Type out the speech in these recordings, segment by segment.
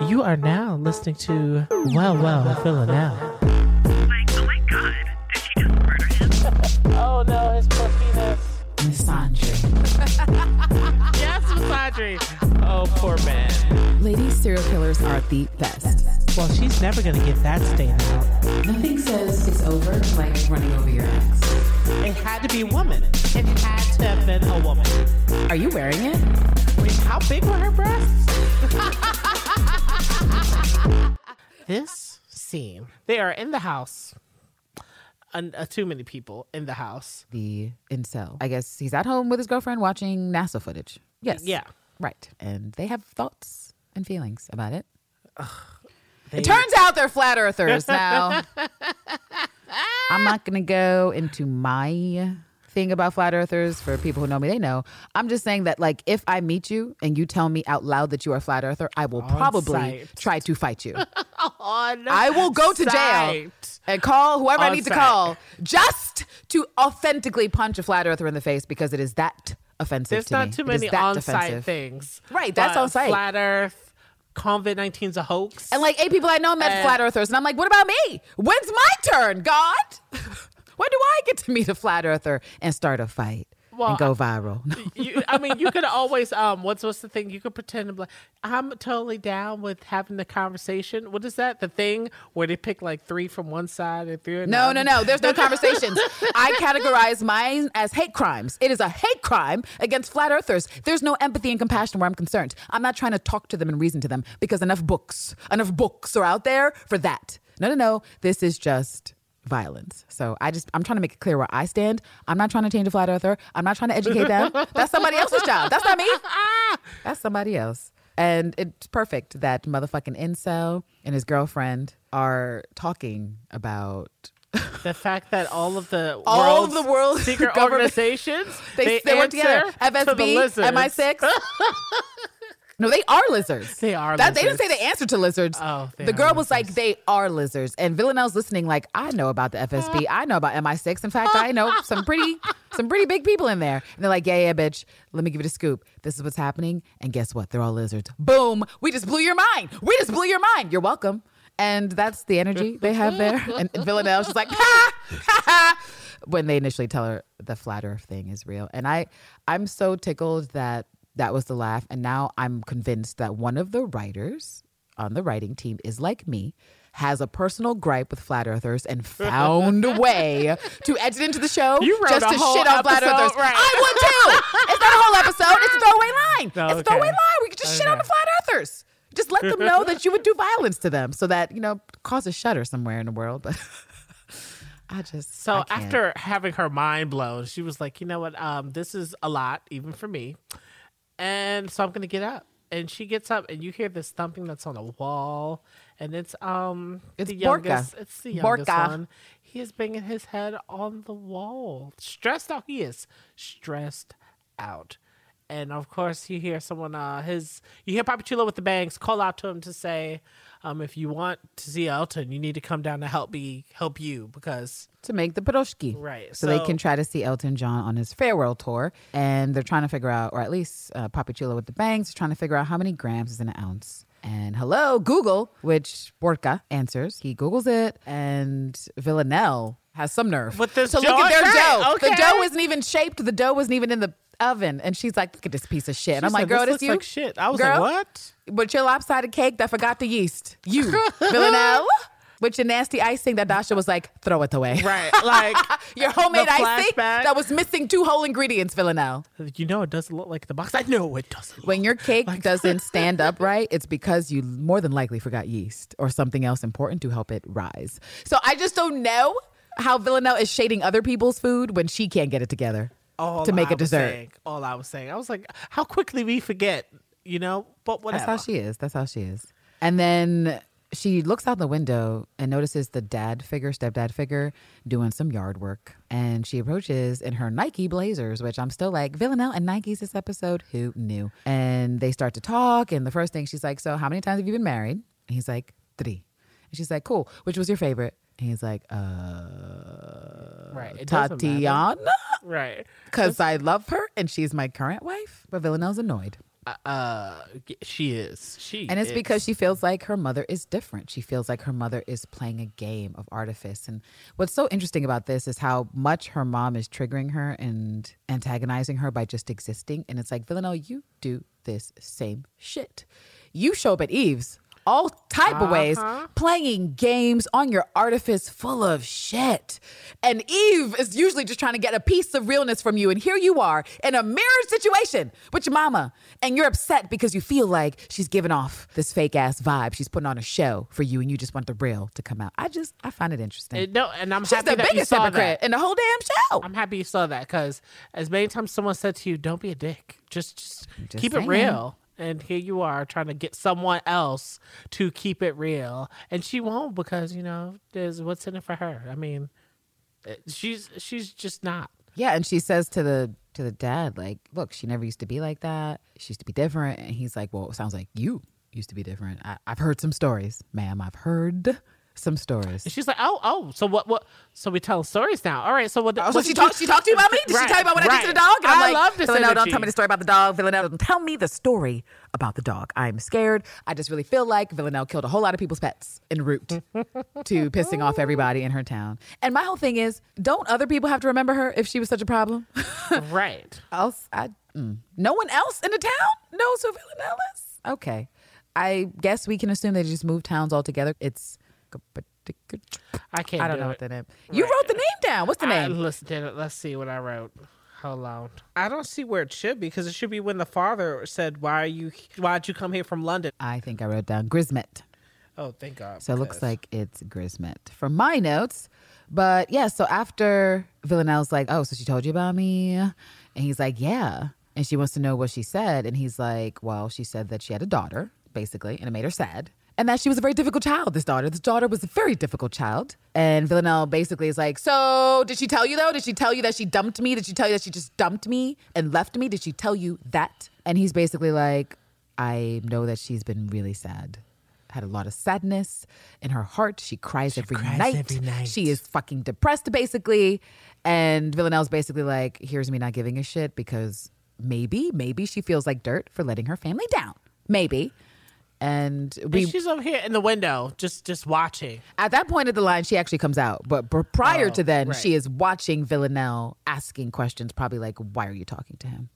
You are now listening to Well, Well, Villanelle. Like, oh my god, did she just murder him? Oh no, his penis. Misandry. Yes, Masandri. Oh, poor man. Lady serial killers are the best. Well, she's never gonna get that stain out. Nothing says it's over like running over your ex. It had to be a woman. It had to have been a woman. Are you wearing it? Wait, how big were her breasts? this scene. They are in the house. And, uh, too many people in the house. The incel. I guess he's at home with his girlfriend watching NASA footage. Yes. Yeah. Right. And they have thoughts and feelings about it. They- It turns out they're flat earthers now. I'm not going to go into my thing about flat earthers for people who know me they know i'm just saying that like if i meet you and you tell me out loud that you are a flat earther i will probably sight. try to fight you on i will go to jail site. and call whoever i On need to call just to authentically punch a flat earther in the face because it is that offensive There's to not me. too many on-site things. Right, that's on-site. Flat Earth, COVID 19's a hoax. And like eight people I know met And- flat earthers, and I'm like, what about me? When's my turn, God? when do I get to meet a flat earther and start a fight Well, and go viral? you, I mean, you could always um, what's what's the thing? You could pretend to be like, I'm totally down with having the conversation. What is that? The thing where they pick like three from one side and three. No, no, no. There's no conversations. I categorize mine as hate crimes. It is a hate crime against flat earthers. There's no empathy and compassion where I'm concerned. I'm not trying to talk to them and reason to them because enough books, enough books are out there for that. No, no, no. This is just violence. So I just I'm trying to make it clear where I stand. I'm not trying to change a flat earther. I'm not trying to educate them. That's somebody else's job. That's not me. That's somebody else. And it's perfect that motherfucking incel and his girlfriend are talking about The fact that all of the All of the world's secret organizations They, they, work together. answer to the FSB. MI6. No, they are lizards. They are That, They didn't say lizards. they answer to lizards. Oh, the girl was like, they are lizards. And Villanelle's listening, like, I know about the FSB. I know about MI6. In fact, I know some pretty, some pretty big people in there. And they're like, yeah, yeah, bitch. Let me give you a scoop. This is what's happening. And guess what? They're all lizards. Boom. We just blew your mind. We just blew your mind. You're welcome. And that's the energy they have there. And Villanelle, she's like, ha, ha, ha. When they initially tell her the flat earth thing is real. And I, I'm so tickled that that was the laugh. And now I'm convinced that one of the writers on the writing team is like me, has a personal gripe with flat earthers, and found a way to edit into the show just a to shit on flat earthers. right. I would too. It's not a whole episode. It's a throwaway line. No, it's a throwaway line. We could just shit on the flat earthers. Just let them know that you would do violence to them, so that you know cause a shudder somewhere in the world. But I just So I after having her mind blown, she was like, you know what? Um, this is a lot, even for me. And so I'm gonna get up. And she gets up and you hear this thumping that's on the wall. And it's um It's the Bor'ka. youngest it's the youngest Bor'ka. one. He is banging his head on the wall. Stressed out. He is stressed out. And of course you hear someone uh his you hear Papa Chulo with the bangs call out to him to say, um, if you want to see Elton, you need to come down to help me help you because to make the piroshki. Right, So, they can try to see Elton John on his farewell tour. And they're trying to figure out, or at least uh, Papi Chulo with the bangs, trying to figure out how many grams is in an ounce. And hello, Google, which Bor'ka answers. He Googles it, and Villanelle has some nerve. With this to look at their right, dough. The dough isn't even shaped. The dough wasn't even in the oven. And she's like, look at this piece of shit. And I'm like, girl, "This this, looks you? like shit." I was Girl? like, "What?" With your lopsided cake that forgot the yeast. You, Villanelle. With your nasty icing that Dasha was like, throw it away. Right, like Your homemade icing that was missing two whole ingredients, Villanelle. You know, it doesn't look like the box. I know it doesn't. When your cake doesn't stand up right, it's because you more than likely forgot yeast or something else important to help it rise. So I just don't know how Villanelle is shading other people's food when she can't get it together all to make I a dessert. saying- all I was saying, I was like, how quickly we forget, you know? But whatever. That's how she is. That's how she is. And then she looks out the window and notices the dad figure, stepdad figure, doing some yard work. And she approaches in her Nike blazers, which I'm still like, Villanelle and Nikes this episode? Who knew? And they start to talk. And the first thing she's like, So, how many times have you been married? And he's like, Three. And she's like, Cool. Which was your favorite? And he's like, Uh, Right, it. Tatiana? right. Because I love her and she's my current wife. But Villanelle's annoyed. Uh, she is. She And it's is. because she feels like her mother is different. She feels like her mother is playing a game of artifice. And what's so interesting about this is how much her mom is triggering her and antagonizing her by just existing. And it's like, Villanelle, you do this same shit. You show up at Eve's all type of ways uh-huh. playing games on your artifice full of shit. And Eve is usually just trying to get a piece of realness from you. And here you are in a mirrored situation with your mama. And you're upset because you feel like she's giving off this fake ass vibe. She's putting on a show for you and you just want the real to come out. I just, I find it interesting. No, and I'm She's happy the that you biggest saw hypocrite that. in the whole damn show. I'm happy you saw that because as many times someone said to you, "Don't be a dick. Just, just, Just keep saying. it real." And here you are trying to get someone else to keep it real, and she won't because you know there's what's in it for her. I mean, uh, she's she's just not. Yeah, and she says to the to the dad, like, look, she never used to be like that. She used to be different. And he's like, well, it sounds like you used to be different. I, I've heard some stories, ma'am. I've heard some stories. And she's like, "Oh, oh, so what? What? So we tell stories now? All right. So what? Oh, so what she did you- talked. She talked to you about me. Did Right, she tell you about what I did to the dog? And I'm I like, love this Villanelle, don't tell me the story about the dog. Villanelle, don't tell me the story about the dog. I'm scared. I just really feel like Villanelle killed a whole lot of people's pets en route to pissing off everybody in her town. And my whole thing is, don't other people have to remember her if she was such a problem? Right. else, I, mm. no one else in the town knows who Villanelle is. Okay, I guess we can assume they just moved towns altogether. It's. I can't. I don't do know it. what the name. You wrote the name down. What's the I name? listened to it. Let's see what I wrote. Hold on. I don't see where it should be because it should be when the father said, "Why are you? Why'd you come here from London?" I think I wrote down Grismet. Oh, thank God. So it looks like it's Grismet from my notes. But yeah, so after Villanelle's like, oh, so she told you about me? And he's like, yeah. And she wants to know what she said. And he's like, well, she said that she had a daughter, basically, and it made her sad. And that she was a very difficult child, this daughter. This daughter was a very difficult child. And Villanelle basically is like, so did she tell you though? Did she tell you that she dumped me? Did she tell you that she just dumped me and left me? Did she tell you that? And he's basically like, I know that she's been really sad had a lot of sadness in her heart. She cries, every, cries night. every night. She is fucking depressed, basically. And Villanelle's basically like, here's me not giving a shit because maybe, maybe she feels like dirt for letting her family down. Maybe. And we, And she's over here in the window, just just watching. at that point of the line, she actually comes out. But, prior Oh, to then, right. she is watching Villanelle asking questions, probably like, why are you talking to him?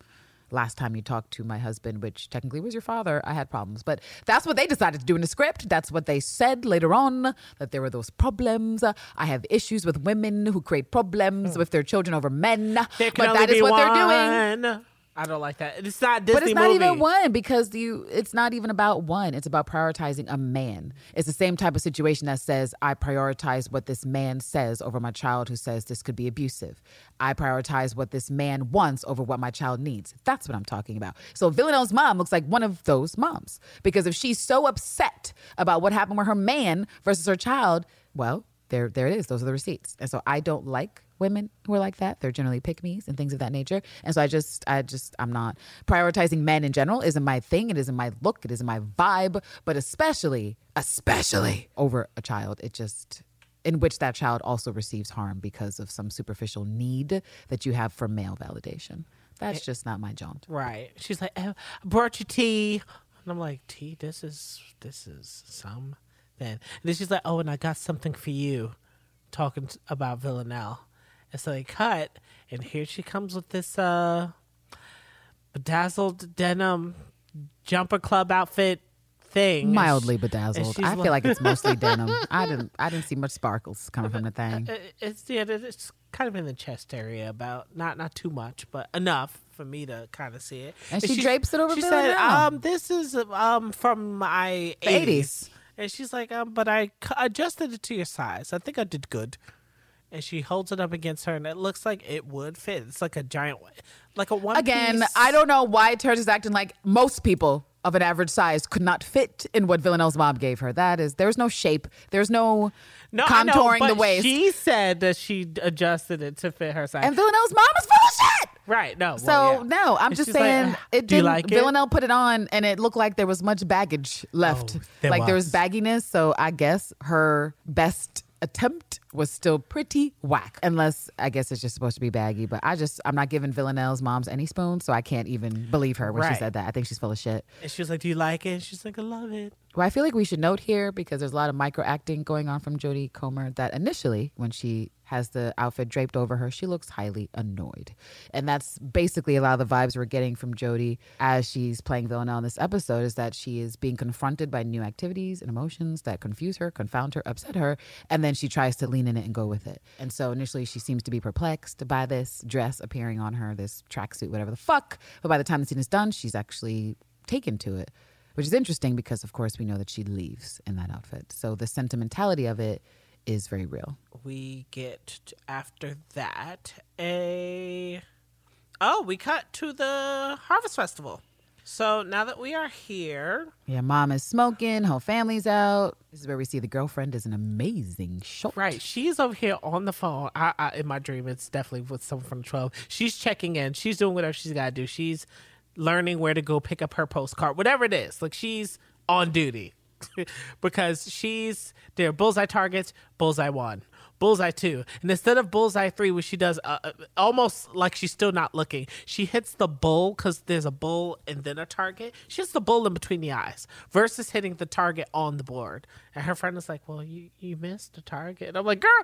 Last time you talked to my husband, which technically was your father, I had problems. But that's what they decided to do in the script. That's what they said later on that there were those problems. I have issues with women who create problems hmm. with their children over men. But that is what they're doing. I don't like that. It's not Disney But it's not movie. even one because you it's not even about one. It's about prioritizing a man. It's the same type of situation that says I prioritize what this man says over my child who says this could be abusive. I prioritize what this man wants over what my child needs. That's what I'm talking about. So Villanelle's mom looks like one of those moms because if she's so upset about what happened with her man versus her child, well, there there it is. Those are the receipts. And so I don't like women who are like that. They're generally pick me's and things of that nature. And so I just, I just, I'm not prioritizing men in general. Isn't my thing. It isn't my look. It isn't my vibe. But especially, especially over a child, it just. In which that child also receives harm because of some superficial need that you have for male validation. That's just not my jaunt. Right. She's like, "Eh, I brought you tea. And I'm like, tea? This is this is some then. And then she's like, oh, and I got something for you, talking about Villanelle. And so they cut, and here she comes with this uh bedazzled denim jumper club outfit thing. Mildly bedazzled. I feel like it's mostly denim. I didn't, I didn't see much sparkles coming from the thing. It's yeah, it's kind of in the chest area, about not not too much, but enough for me to kind of see it. And she drapes it over She said, "Um, this is um from my 80s. and she's like, "Um, but I cu- adjusted it to your size. I think I did good." And she holds it up against her, and it looks like it would fit. It's like a giant, like a one. Again, piece- I don't know why Terrence is acting like most people of an average size could not fit in what Villanelle's mom gave her. That is, there's no shape, there's no, no, I know, contouring the waist. She said that she adjusted it to fit her size. and Villanelle's mom is full of shit. right? No. So well, yeah. no, I'm And just like, saying "Ah, it didn't. like it? Villanelle put it on, and it looked like there was much baggage left. Oh, there like there was was. bagginess. So I guess her best attempt was still pretty whack. Unless I guess it's just supposed to be baggy. But I just I'm not giving Villanelle's moms any spoons, so I can't even believe her when she said that. I think she's full of shit. And she was like, "Do you like it?" And she's like, "I love it." Well, I feel like we should note here because there's a lot of micro acting going on from Jodie Comer that initially, when she has the outfit draped over her, she looks highly annoyed. And that's basically a lot of the vibes we're getting from Jodie as she's playing Villanelle in this episode is that she is being confronted by new activities and emotions that confuse her, confound her, upset her, and then she tries to lean in it and go with it. And so initially she seems to be perplexed by this dress appearing on her, this tracksuit, whatever the fuck. But by the time the scene is done, she's actually taken to it which is interesting because of course we know that she leaves in that outfit so the sentimentality of it is very real. We get after that a oh we cut to the harvest festival. So now that we are here yeah mom is smoking whole family's out. This is where we see the girlfriend is an amazing shot. Right she's over here on the phone. I, I in my dream it's definitely with someone from 12 she's checking in. She's doing whatever she's got to do. She's learning where to go pick up her postcard whatever it is. Like she's on duty because she's there bullseye targets bullseye one bullseye two. And instead of bullseye three which she does uh, uh, almost like she's still not looking she hits the bull because there's a bull and then a target. She hits the bull in between the eyes versus hitting the target on the board. And her friend is like well you you missed the target. And i'm like girl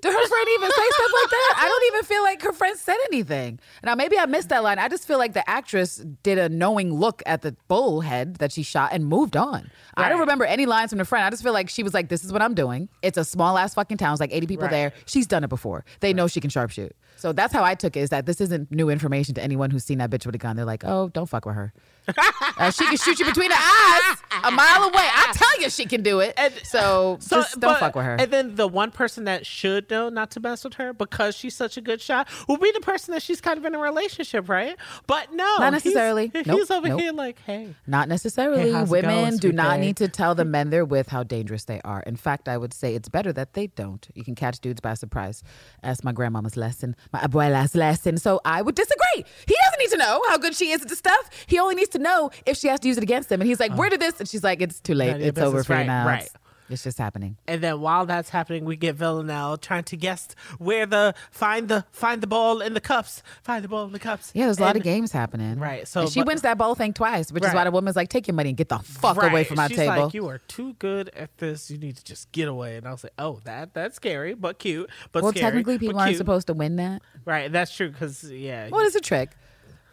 did her friend even say stuff like that? I don't even feel like her friend said anything. Now, maybe I missed that line. I just feel like the actress did a knowing look at the bull head that she shot and moved on. I don't remember any lines from the friend. I just feel like she was like, this is what I'm doing. It's a small ass fucking town. It's like 80 people Right. there. She's done it before. They know she can sharpshoot. So that's how I took it is that this isn't new information to anyone who's seen that bitch with a gun. They're like, oh, don't fuck with her. Uh, she can shoot you between the eyes a mile away. I tell you she can do it. so, So, just don't but- fuck with her. And then the one person that should know not to mess with her because she's such a good shot will be the person that she's kind of in a relationship, right? But no, Not necessarily. He's, Nope, over nope. here like, hey, Not necessarily. Hey, Women do not babe? need to tell the men they're with how dangerous they are. In fact, I would say it's better that they don't. You can catch dudes by surprise. That's my grandmama's lesson, my abuela's lesson. So I would disagree. He doesn't need to know how good she is at the stuff. He only needs to know if she has to use it against him. And he's like, "Where did this?" And she's like, "It's too late. None of your It's over business." for you Right, now. right. It's, it's just happening." And then while that's happening, we get Villanelle trying to guess where the find the find the ball in the cups, find the ball in the cups. Yeah, there's a lot of games happening. Right, so, And she but- wins that ball thing twice, which is why the woman's like, "Take your money and get the fuck away from my She's table." like, you are too good at this. You need to just get away. And I was like, oh, that that's scary, but cute. But well, scary, technically, people aren't supposed to win that. Right, that's true. Because yeah, What is a trick?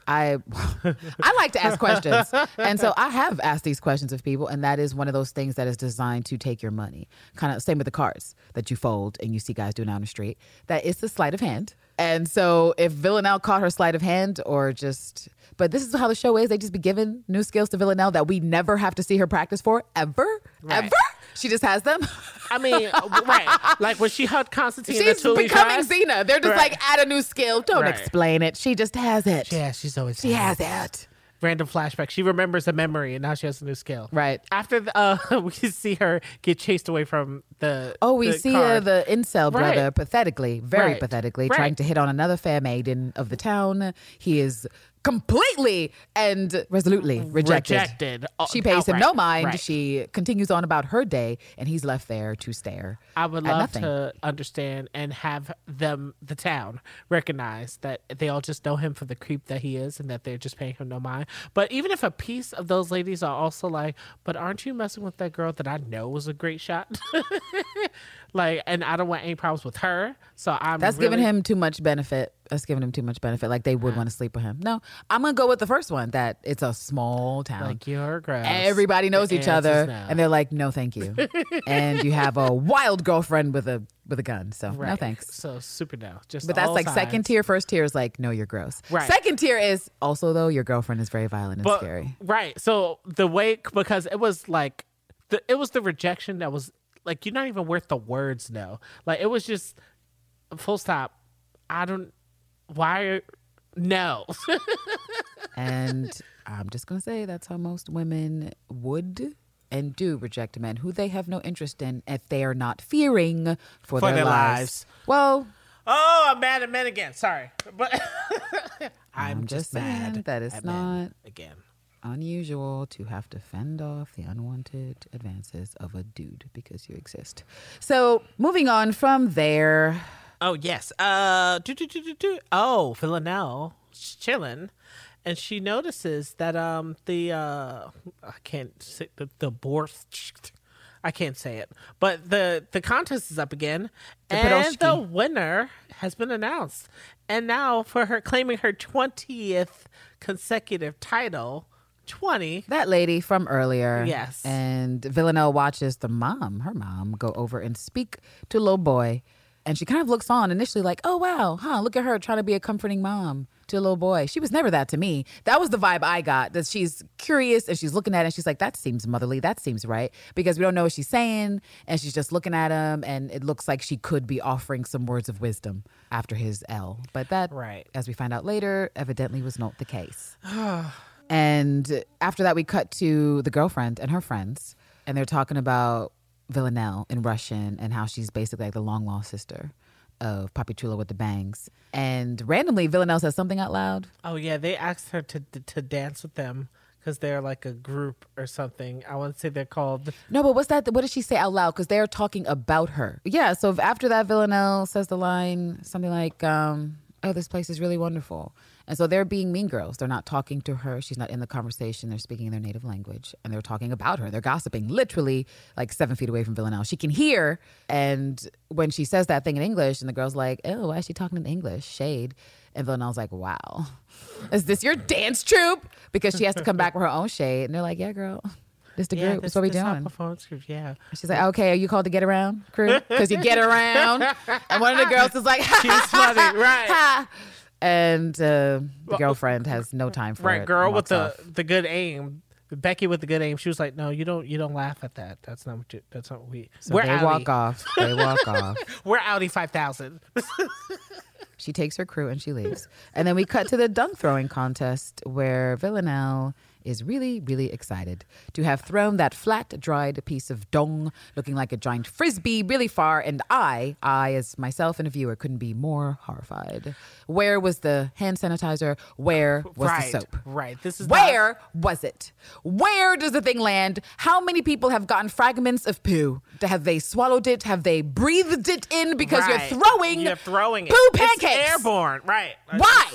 I I like to ask questions. And so I have asked these questions of people and that is one of those things that is designed to take your money. Kind of same with the cards that you fold and you see guys doing out on the street. That is the sleight of hand. And so if Villanelle caught her sleight of hand or just but this is how the show is. They just be giving new skills to Villanelle that we never have to see her practice for ever. Right. Ever. She just has them. I mean, right? Like when she hugged Constantine, in the She's becoming dress. Xena. They're just Right. like add a new skill. Don't Right. explain it. She just has it. Yeah, she's always She has it. random flashback. She remembers a memory, and now she has a new skill. Right. After the, uh, we see her get chased away from the. Oh, we the see uh, the incel Right. brother pathetically, very Right. pathetically, Right. trying to hit on another fair maiden of the town. He is completely and resolutely rejected. Rejected, uh, She pays him no mind. Right. She continues on about her day, and he's left there to stare. I would love nothing. to understand and have them, the town, recognize that they all just know him for the creep that he is and that they're just paying him no mind. But even if a piece of those ladies are also like, but aren't you messing with that girl that I know was a great shot? like, and I don't want any problems with her. So I'm That's giving him too much benefit. That's giving him too much benefit. Like they would uh-huh. want to sleep with him. No, I'm gonna go with the first one. That it's a small town. like you're gross. Everybody knows The each other, no. and they're like, "No, thank you." and you have a wild girlfriend with a with a gun, so no thanks. So super no. Just But that's like second tier. First tier is like, no, you're gross. Right. Second tier is also though your girlfriend is very violent and But- scary. Right. So the way because it was like the it was the rejection that was like you're not even worth the words no. Like it was just full stop. I don't why no. And I'm just gonna say that's how most women would and do reject men who they have no interest in if they are not fearing for, For their, their lives. lives. Well, oh, I'm mad at men again. Sorry. But I'm, I'm just, just mad that it's at men not- again. Unusual to have to fend off the unwanted advances of a dude because you exist. So, moving on from there, Oh yes. Uh. Do, do, do, do, do. Oh, Villanelle, she's chilling, and she notices that um the uh I can't say the the board. I can't say it, but the the contest is up again, and the winner has been announced. And now for her claiming her twentieth consecutive title, twenty. that lady from earlier. Yes. And Villanelle watches the mom, her mom, go over and speak to little boy. And she kind of looks on initially like, oh, wow, huh, look at her trying to be a comforting mom to a little boy. She was never that to me. That was the vibe I got that she's curious and she's looking at it and she's like, that seems motherly. That seems right. Because we don't know what she's saying. And she's just looking at him and it looks like she could be offering some words of wisdom after his L. But that, Right. as we find out later, evidently was not the case. And after that, we cut to the girlfriend and her friends, and they're talking about Villanelle in Russian and how she's basically like the long lost sister of Papi Chulo with the bangs. And randomly, Villanelle says something out loud. Oh yeah, they asked her to to, to dance with them because they're like a group or something. I want to say they're called. No, but what's that? What did she say out loud? Because they're talking about her. Yeah. So after that, Villanelle says the line something like, um, "Oh, this place is really wonderful," and so they're being mean girls. They're not talking to her. She's not in the conversation. They're speaking in their native language, and they're talking about her. They're gossiping, literally like seven feet away from Villanelle. She can hear, and when she says that thing in English, and the girl's like, "Oh, why is she talking in English?" Shade. And Villanelle's like, "Wow, is this your dance troupe?" Because she has to come back with her own shade, and they're like, "Yeah, girl." This the group. this, That's what we doing. Performance group, yeah. She's like, okay, are you called to get around crew? Because you get around. And one of the girls is like, She's funny, right? And uh, the girlfriend has no time for it. Right, girl with the off. the good aim. Becky with the good aim. She was like, "No, you don't. You don't laugh at that. That's not what. You, that's not what we. So we're they Audi. walk off. They walk off. We're Audi five thousand. She takes her crew and she leaves. And then we cut to the dunk throwing contest where Villanelle is really, really excited to have thrown that flat, dried piece of dong looking like a giant frisbee really far. And I, I as myself and a viewer, couldn't be more horrified. Where was the hand sanitizer? Where was right, the soap? right. This is not- Where was it? Where does the thing land? How many people have gotten fragments of poo? Have they swallowed it? Have they breathed it in because right. you're throwing You're throwing it. poo It's pancakes? airborne, right? Why?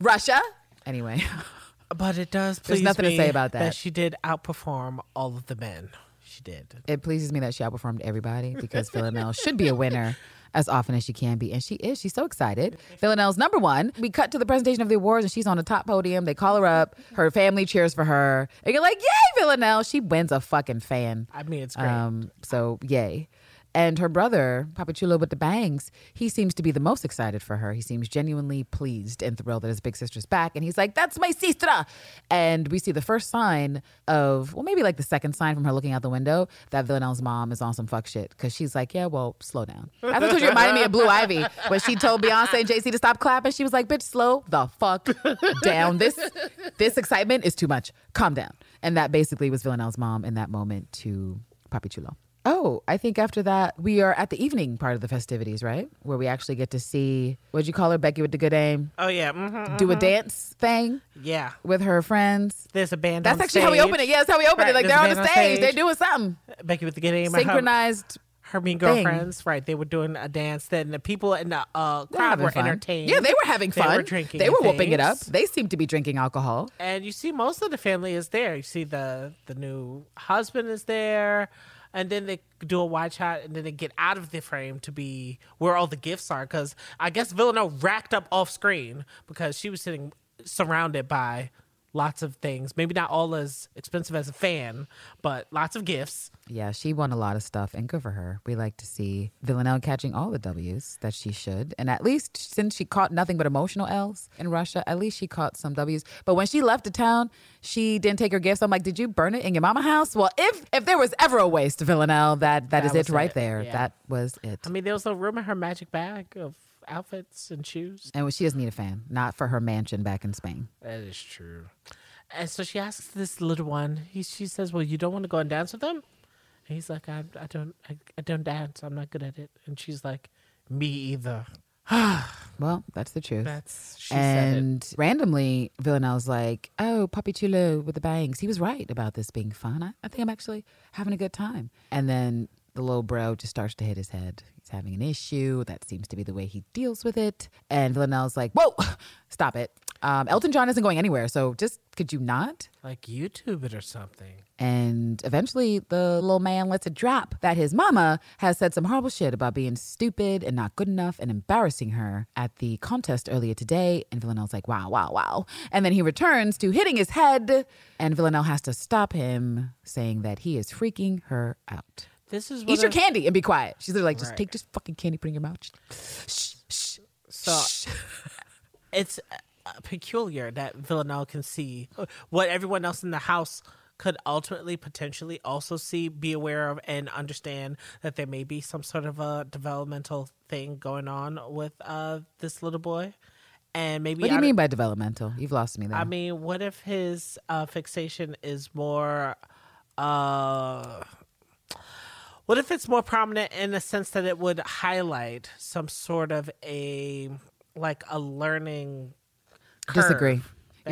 Russia? Anyway, But it does. There's please nothing to say about that. she did outperform all of the men. She did. it pleases me that she outperformed everybody because Villanelle should be a winner as often as she can be. And she is. She's so excited. Villanelle's number one. We cut to the presentation of the awards and she's on the top podium. They call her up. Her family cheers for her. And you're like, yay, Villanelle. She wins a fucking fan. I mean, it's great. Um, so yay. And her brother, Papa Chulo with the bangs, he seems to be the most excited for her. He seems genuinely pleased and thrilled that his big sister's back. And he's like, that's my sister. And we see the first sign of, well, maybe like the second sign from her looking out the window that Villanelle's mom is on some fuck shit. Cause she's like, yeah, well, slow down. I thought you reminded me of Blue Ivy when she told Beyonce and Jay-Z to stop clapping. She was like, bitch, slow the fuck down. This, this excitement is too much. Calm down. And that basically was Villanelle's mom in that moment to Papi Chulo. Oh, I think after that, we are at the evening part of the festivities, right? Where we actually get to see, what'd you call her, Becky with the good aim? oh yeah. hmm Do a dance thing Yeah. with her friends. There's a band. That's actually how we open it. stage. Yeah, that's how we open Right, it. Like there's they're on the on stage. They're doing something. Becky with the good aim. Synchronized. her mean thing. girlfriends. Right. They were doing a dance. Then the people in the uh, crowd were fun. entertained. Yeah, they were having fun. They were drinking. They were whooping it up. They seem to be drinking alcohol. and you see most of the family is there. You see the the new husband is there, and then they do a wide shot, and then they get out of the frame to be where all the gifts are. Because I guess Villanelle racked up off screen because she was sitting surrounded by lots of things. Maybe not all as expensive as a fan, but lots of gifts. Yeah, she won a lot of stuff, and good for her. We like to see Villanelle catching all the W's that she should. And at least since she caught nothing but emotional L's in Russia, at least she caught some W's. But when she left the town, she didn't take her gifts. I'm like, did you burn it in your mama house? Well, if if there was ever a waste, Villanelle, that that That is it right it, there. yeah. That was it. I mean, there was no room in her magic bag of outfits and shoes. and she doesn't need a fan, not for her mansion back in Spain. That is true. And so she asks this little one. He, she says, "Well, you don't want to go and dance with them?" And he's like, "I, I don't, I, I don't dance. I'm not good at it." And she's like, "Me either." Well, that's the truth. That's she said it. and randomly, Villanelle's like, "Oh, Papi Chulo with the bangs. He was right about this being fun. I, I think I'm actually having a good time." And then the little bro just starts to hit his head. He's having an issue. That seems to be the way he deals with it. And Villanelle's like, "Whoa, stop it. Um, Elton John isn't going anywhere. So just could you not?" like YouTube it or something. And eventually, the little man lets it drop that his mama has said some horrible shit about being stupid and not good enough and embarrassing her at the contest earlier today. And Villanelle's like, wow, wow, wow. And then he returns to hitting his head, and Villanelle has to stop him, saying that he is freaking her out. This is Eat what your candy and be quiet. She's literally like, just Right. take this fucking candy, put it in your mouth. Shh, shh. So it's uh, peculiar that Villanelle can see what everyone else in the house could ultimately potentially also see, be aware of, and understand that there may be some sort of a developmental thing going on with uh, this little boy. And maybe What do you mean by developmental? You've lost me there. I mean, what if his uh, fixation is more? Uh, what if it's more prominent in the sense that it would highlight some sort of a like a learning? Disagree.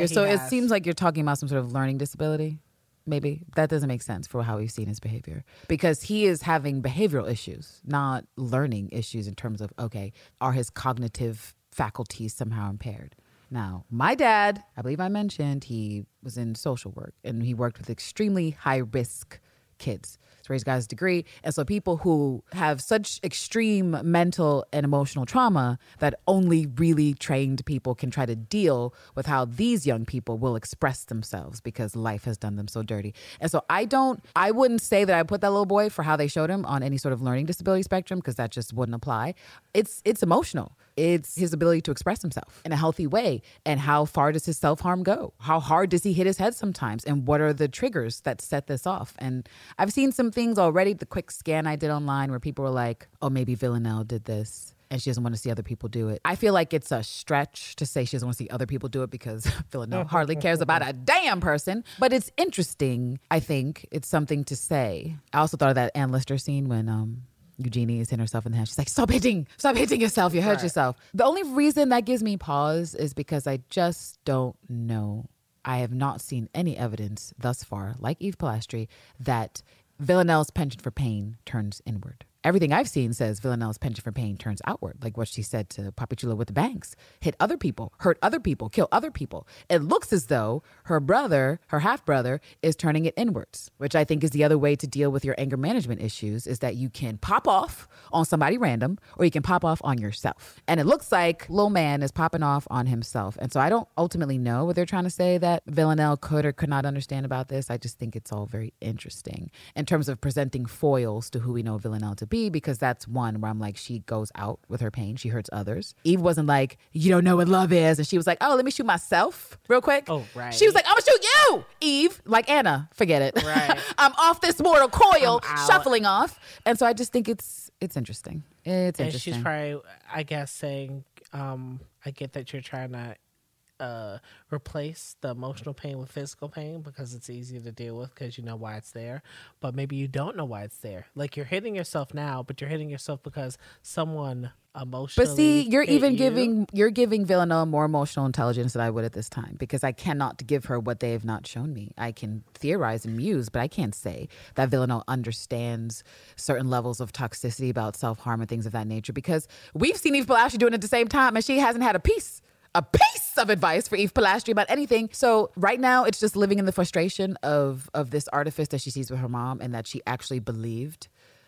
So it has? seems like you're talking about some sort of learning disability. Maybe that doesn't make sense for how we've seen his behavior because he is having behavioral issues, not learning issues in terms of okay, are his cognitive faculties somehow impaired? Now, my dad, I believe I mentioned he was in social work and he worked with extremely high risk kids. Got his degree. And so people who have such extreme mental and emotional trauma that only really trained people can try to deal with how these young people will express themselves because life has done them so dirty. And so I don't, I wouldn't say that I put that little boy for how they showed him on any sort of learning disability spectrum because that just wouldn't apply. It's it's emotional. It's his ability to express himself in a healthy way. And how far does his self harm go? How hard does he hit his head sometimes? And what are the triggers that set this off? And I've seen some things already. The quick scan I did online where people were like, oh, maybe Villanelle did this. And she doesn't want to see other people do it. I feel like it's a stretch to say she doesn't want to see other people do it because Villanelle hardly cares about a damn person. But it's interesting. I think it's something to say. I also thought of that Anne Lister scene when um, Eugenie is hitting herself in the head. She's like, stop hitting, stop hitting yourself. You hurt yourself. The only reason that gives me pause is because I just don't know. I have not seen any evidence thus far, like Eve Polastri, that Villanelle's penchant for pain turns inward. Everything I've seen says Villanelle's penchant for pain turns outward, like what she said to Papichulo with the banks. Hit other people, hurt other people, kill other people. It looks as though her brother, her half brother, is turning it inwards, which I think is the other way to deal with your anger management issues is that you can pop off on somebody random or you can pop off on yourself. And it looks like Lil Man is popping off on himself. And so I don't ultimately know what they're trying to say that Villanelle could or could not understand about this. I just think it's all very interesting in terms of presenting foils to who we know Villanelle to be, because that's one where I'm like, she goes out with her pain, she hurts others. Eve wasn't like, you don't know what love is. And she was like, oh, let me shoot myself real quick. Oh, right. She was like, I'm gonna shoot you, Eve. Like Anna, forget it. Right. I'm off this mortal coil, shuffling off. And so I just think it's it's interesting. It's and interesting. she's probably, I guess, saying, um, I get that you're trying to uh, replace the emotional pain with physical pain because it's easier to deal with because you know why it's there. But maybe you don't know why it's there. Like you're hitting yourself now, but you're hitting yourself because someone emotionally. But see, you're even you. giving you're giving Villanelle more emotional intelligence than I would at this time because I cannot give her what they have not shown me. I can theorize and muse, but I can't say that Villanelle understands certain levels of toxicity about self harm and things of that nature because we've seen Eve Polastri doing it at the same time and she hasn't had a piece. A piece of advice for Eve Polastri about anything. So right now, it's just living in the frustration of of this artifice that she sees with her mom, and that she actually believed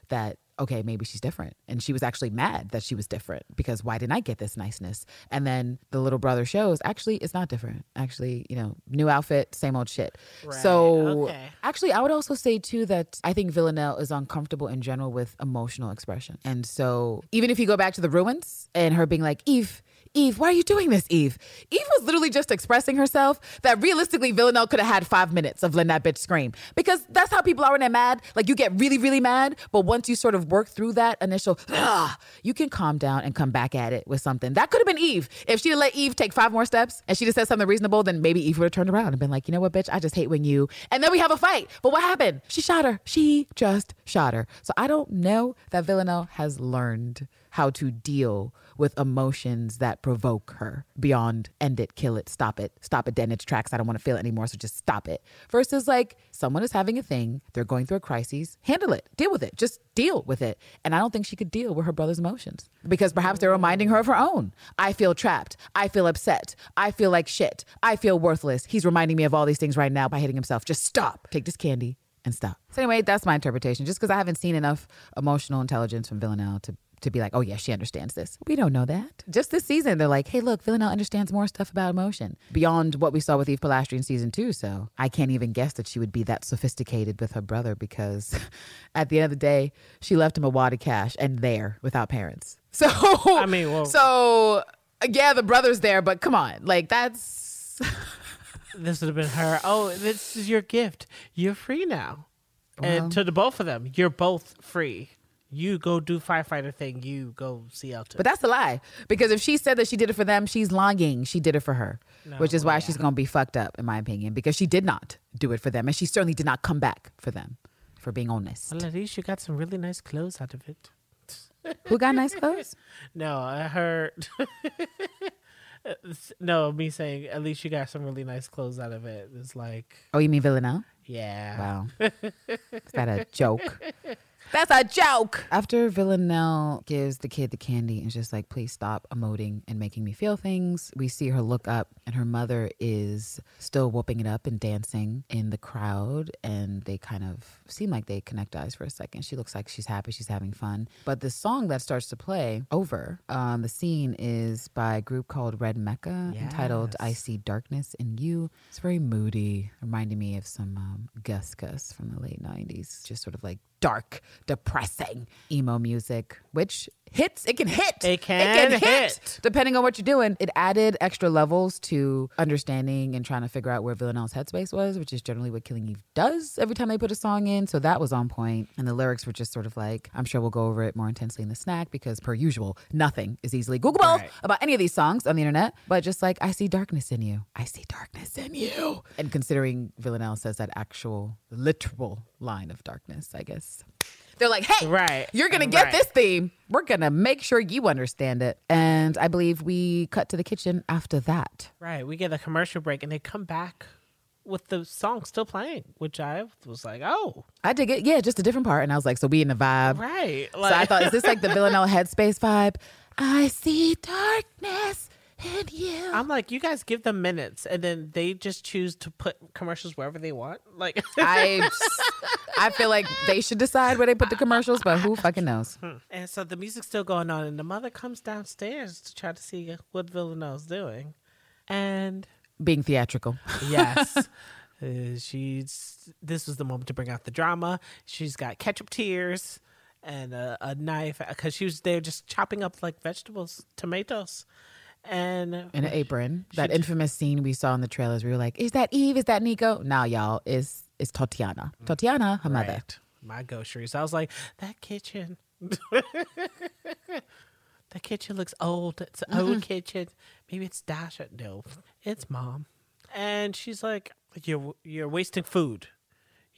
that okay, maybe she's different. And she was actually mad that she was different because why didn't I get this niceness? And then the little brother shows actually it's not different. Actually, you know, new outfit, same old shit. So okay. actually, I would also say too that I think Villanelle is uncomfortable in general with emotional expression. And so even if you go back to the ruins and her being like, Eve, Eve, why are you doing this, Eve? Eve was literally just expressing herself that realistically Villanelle could have had five minutes of letting that bitch scream. Because that's how people are when they're mad. Like you get really, really mad, but once you sort of work through that initial, "Ugh," you can calm down and come back at it with something. That could have been Eve. If she'd let Eve take five more steps and she just said something reasonable, then maybe Eve would have turned around and been like, you know what, bitch, I just hate when you. And then we have a fight. But what happened? She shot her. She just shot her. So I don't know that Villanelle has learned how to deal with emotions that provoke her beyond end it, kill it, stop it, stop it dead in its tracks. I don't want to feel it anymore, so just stop it. Versus like someone is having a thing, they're going through a crisis, handle it, deal with it, just deal with it. And I don't think she could deal with her brother's emotions because perhaps they're reminding her of her own. I feel trapped. I feel upset. I feel like shit. I feel worthless. He's reminding me of all these things right now by hitting himself. Just stop. Take this candy and stop. So anyway, that's my interpretation. Just because I haven't seen enough emotional intelligence from Villanelle to to be like, oh yeah, she understands this. We don't know that. Just this season, they're like, hey, look, Villanelle understands more stuff about emotion beyond what we saw with Eve Polastri in season two. So I can't even guess that she would be that sophisticated with her brother because at the end of the day, she left him a wad of cash and there without parents. So I mean, well- so yeah, the brother's there, but come on, like that's This would have been her. Oh, this is your gift. You're free now. and to the both of them, you're both free. You go do firefighter thing. You go see Elton. But that's a lie. Because if she said that she did it for them, she's lying. She did it for her, which is why she's going to be fucked up, in my opinion, because she did not do it for them. And she certainly did not come back for them, for being honest. well, at least you got some really nice clothes out of it. Who got nice clothes? No, I heard. no, me saying at least you got some really nice clothes out of it. It's like, Oh, you mean Villanelle? yeah. Wow. Is that a joke? That's a joke. After Villanelle gives the kid the candy and is just like, please stop emoting and making me feel things, we see her look up and her mother is still whooping it up and dancing in the crowd. And they kind of seem like they connect eyes for a second. She looks like she's happy, she's having fun. But the song that starts to play over, um, the scene is by a group called Red Mecca entitled I See Darkness in You. It's very moody, reminding me of some um, Gus Gus from the late 90s. Just sort of like dark, depressing emo music, which hits. It can hit. It can it can hit. Depending on what you're doing. It added extra levels to understanding and trying to figure out where Villanelle's headspace was, which is generally what Killing Eve does every time they put a song in. So that was on point. And the lyrics were just sort of like, I'm sure we'll go over it more intensely in the snack because, per usual, nothing is easily Googleable Right. about any of these songs on the internet. But just like, I see darkness in you. I see darkness in you. And considering Villanelle says that actual, literal line of darkness, I guess. They're like, hey, Right. you're going to get Right. this theme. We're going to make sure you understand it. And I believe we cut to the kitchen after that. Right. We get a commercial break and they come back with the song still playing, which I was like, oh, I dig it. Yeah, just a different part. And I was like, so we in the vibe. right. So I thought, is this like the Villanelle headspace vibe? I see you. I'm like, you guys give them minutes and then they just choose to put commercials wherever they want. Like, I, I feel like they should decide where they put the commercials, but who fucking knows? and so the music's still going on, and the mother comes downstairs to try to see what Villanelle's doing. And Being theatrical. yes, uh, she's, this was the moment to bring out the drama. She's got ketchup tears and a, a knife because she was there just chopping up like vegetables, tomatoes. And in an apron. That infamous scene we saw in the trailers. We were like, "Is that Eve? Is that Nico?" Now, y'all, is is Tatiana. Mm. Tatiana, her mother. Right. My groceries. I was like, that kitchen. that kitchen looks old. It's an old kitchen. Maybe it's Dasha. No, it's mom. And she's like, you're you're wasting food.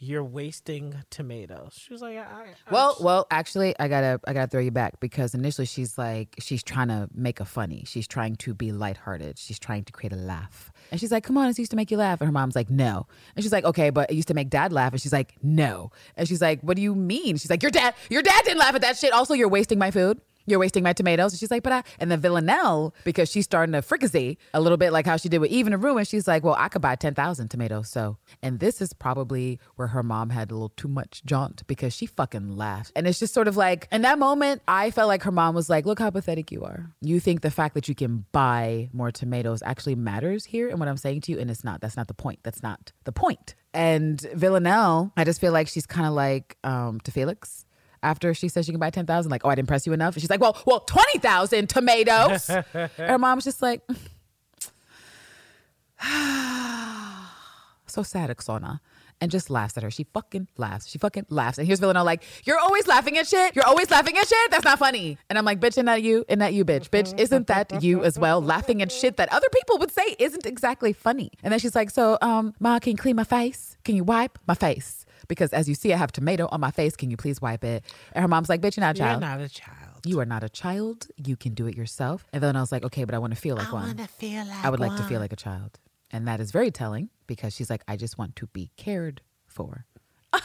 You're wasting tomatoes. She was like, I, I, Well, well, actually, I gotta, I gotta throw you back because initially she's like, she's trying to make a funny. She's trying to be lighthearted. She's trying to create a laugh. And she's like, "Come on, it used to make you laugh." And her mom's like, "No." And she's like, "Okay, but it used to make dad laugh." And she's like, "No." And she's like, "What do you mean?" She's like, "Your dad, your dad didn't laugh at that shit. Also, you're wasting my food." You're wasting my tomatoes. And she's like, but I, and the Villanelle, because she's starting to fricassee a little bit like how she did with Eve in a room. And she's like, well, I could buy 10,000 tomatoes. So, and this is probably where her mom had a little too much jaunt because she fucking laughed. And it's just sort of like, in that moment, I felt like her mom was like, look how pathetic you are. You think the fact that you can buy more tomatoes actually matters here and what I'm saying to you. And it's not. That's not the point. That's not the point. And Villanelle, I just feel like she's kind of like um, to Felix after she says she can buy 10,000, like, oh, I didn't press you enough. And she's like, well, well, 20,000 tomatoes. her mom's just like, so sad, Oksana. And just laughs at her. She fucking laughs. She fucking laughs. And here's Villanelle like, you're always laughing at shit. You're always laughing at shit. That's not funny. And I'm like, bitch, isn't that you? Isn't that you, bitch? Bitch, isn't that you as well? Laughing at shit that other people would say isn't exactly funny. And then she's like, so, um, Ma, can you clean my face? Can you wipe my face? Because as you see, I have tomato on my face. Can you please wipe it? And her mom's like, bitch, you're not a you're child. not a child. You are not a child. You can do it yourself. And then I was like, okay, but I want to feel like I one. want to feel like I would like to feel like a child. And that is very telling because she's like, I just want to be cared for.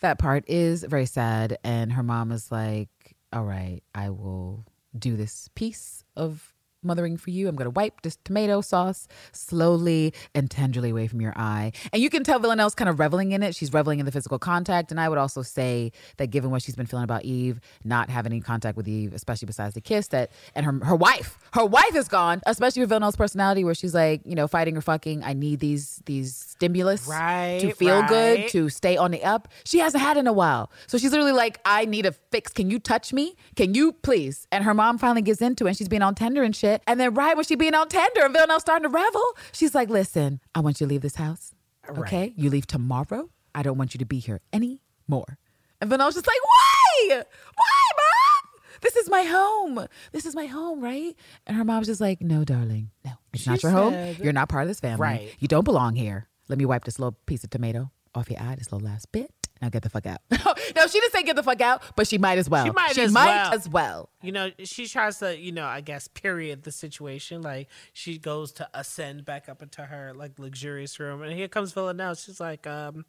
that part is very sad. And her mom is like, All right, I will do this piece of mothering for you. I'm going to wipe this tomato sauce slowly and tenderly away from your eye. And you can tell Villanelle's kind of reveling in it. She's reveling in the physical contact. And I would also say that given what she's been feeling about Eve, not having any contact with Eve, especially besides the kiss, that and her her wife, her wife is gone, especially with Villanelle's personality where she's like, you know, fighting or fucking, I need these these stimulus to Right, feel good, to stay on the up. She hasn't had in a while. So she's literally like, I need a fix. Can you touch me? Can you please? And her mom finally gets into it and she's being on tender and shit. And then right when she being on tender and Villanelle's starting to revel, she's like, listen, I want you to leave this house. Okay? You leave tomorrow. I don't want you to be here anymore. And Villanelle's just like, why? Why, mom? This is my home. This is my home, right? And her mom's just like, no, darling, no. It's She not your home. You're not part of this family. Right. You don't belong here. Let me wipe this little piece of tomato off your eye, this little last bit. Now get the fuck out. no, she didn't say get the fuck out, but she might as well. She might as might well. as well. You know, she tries to, you know, I guess, period the situation. Like she goes to ascend back up into her like luxurious room, and here comes Villanelle. She's like, um,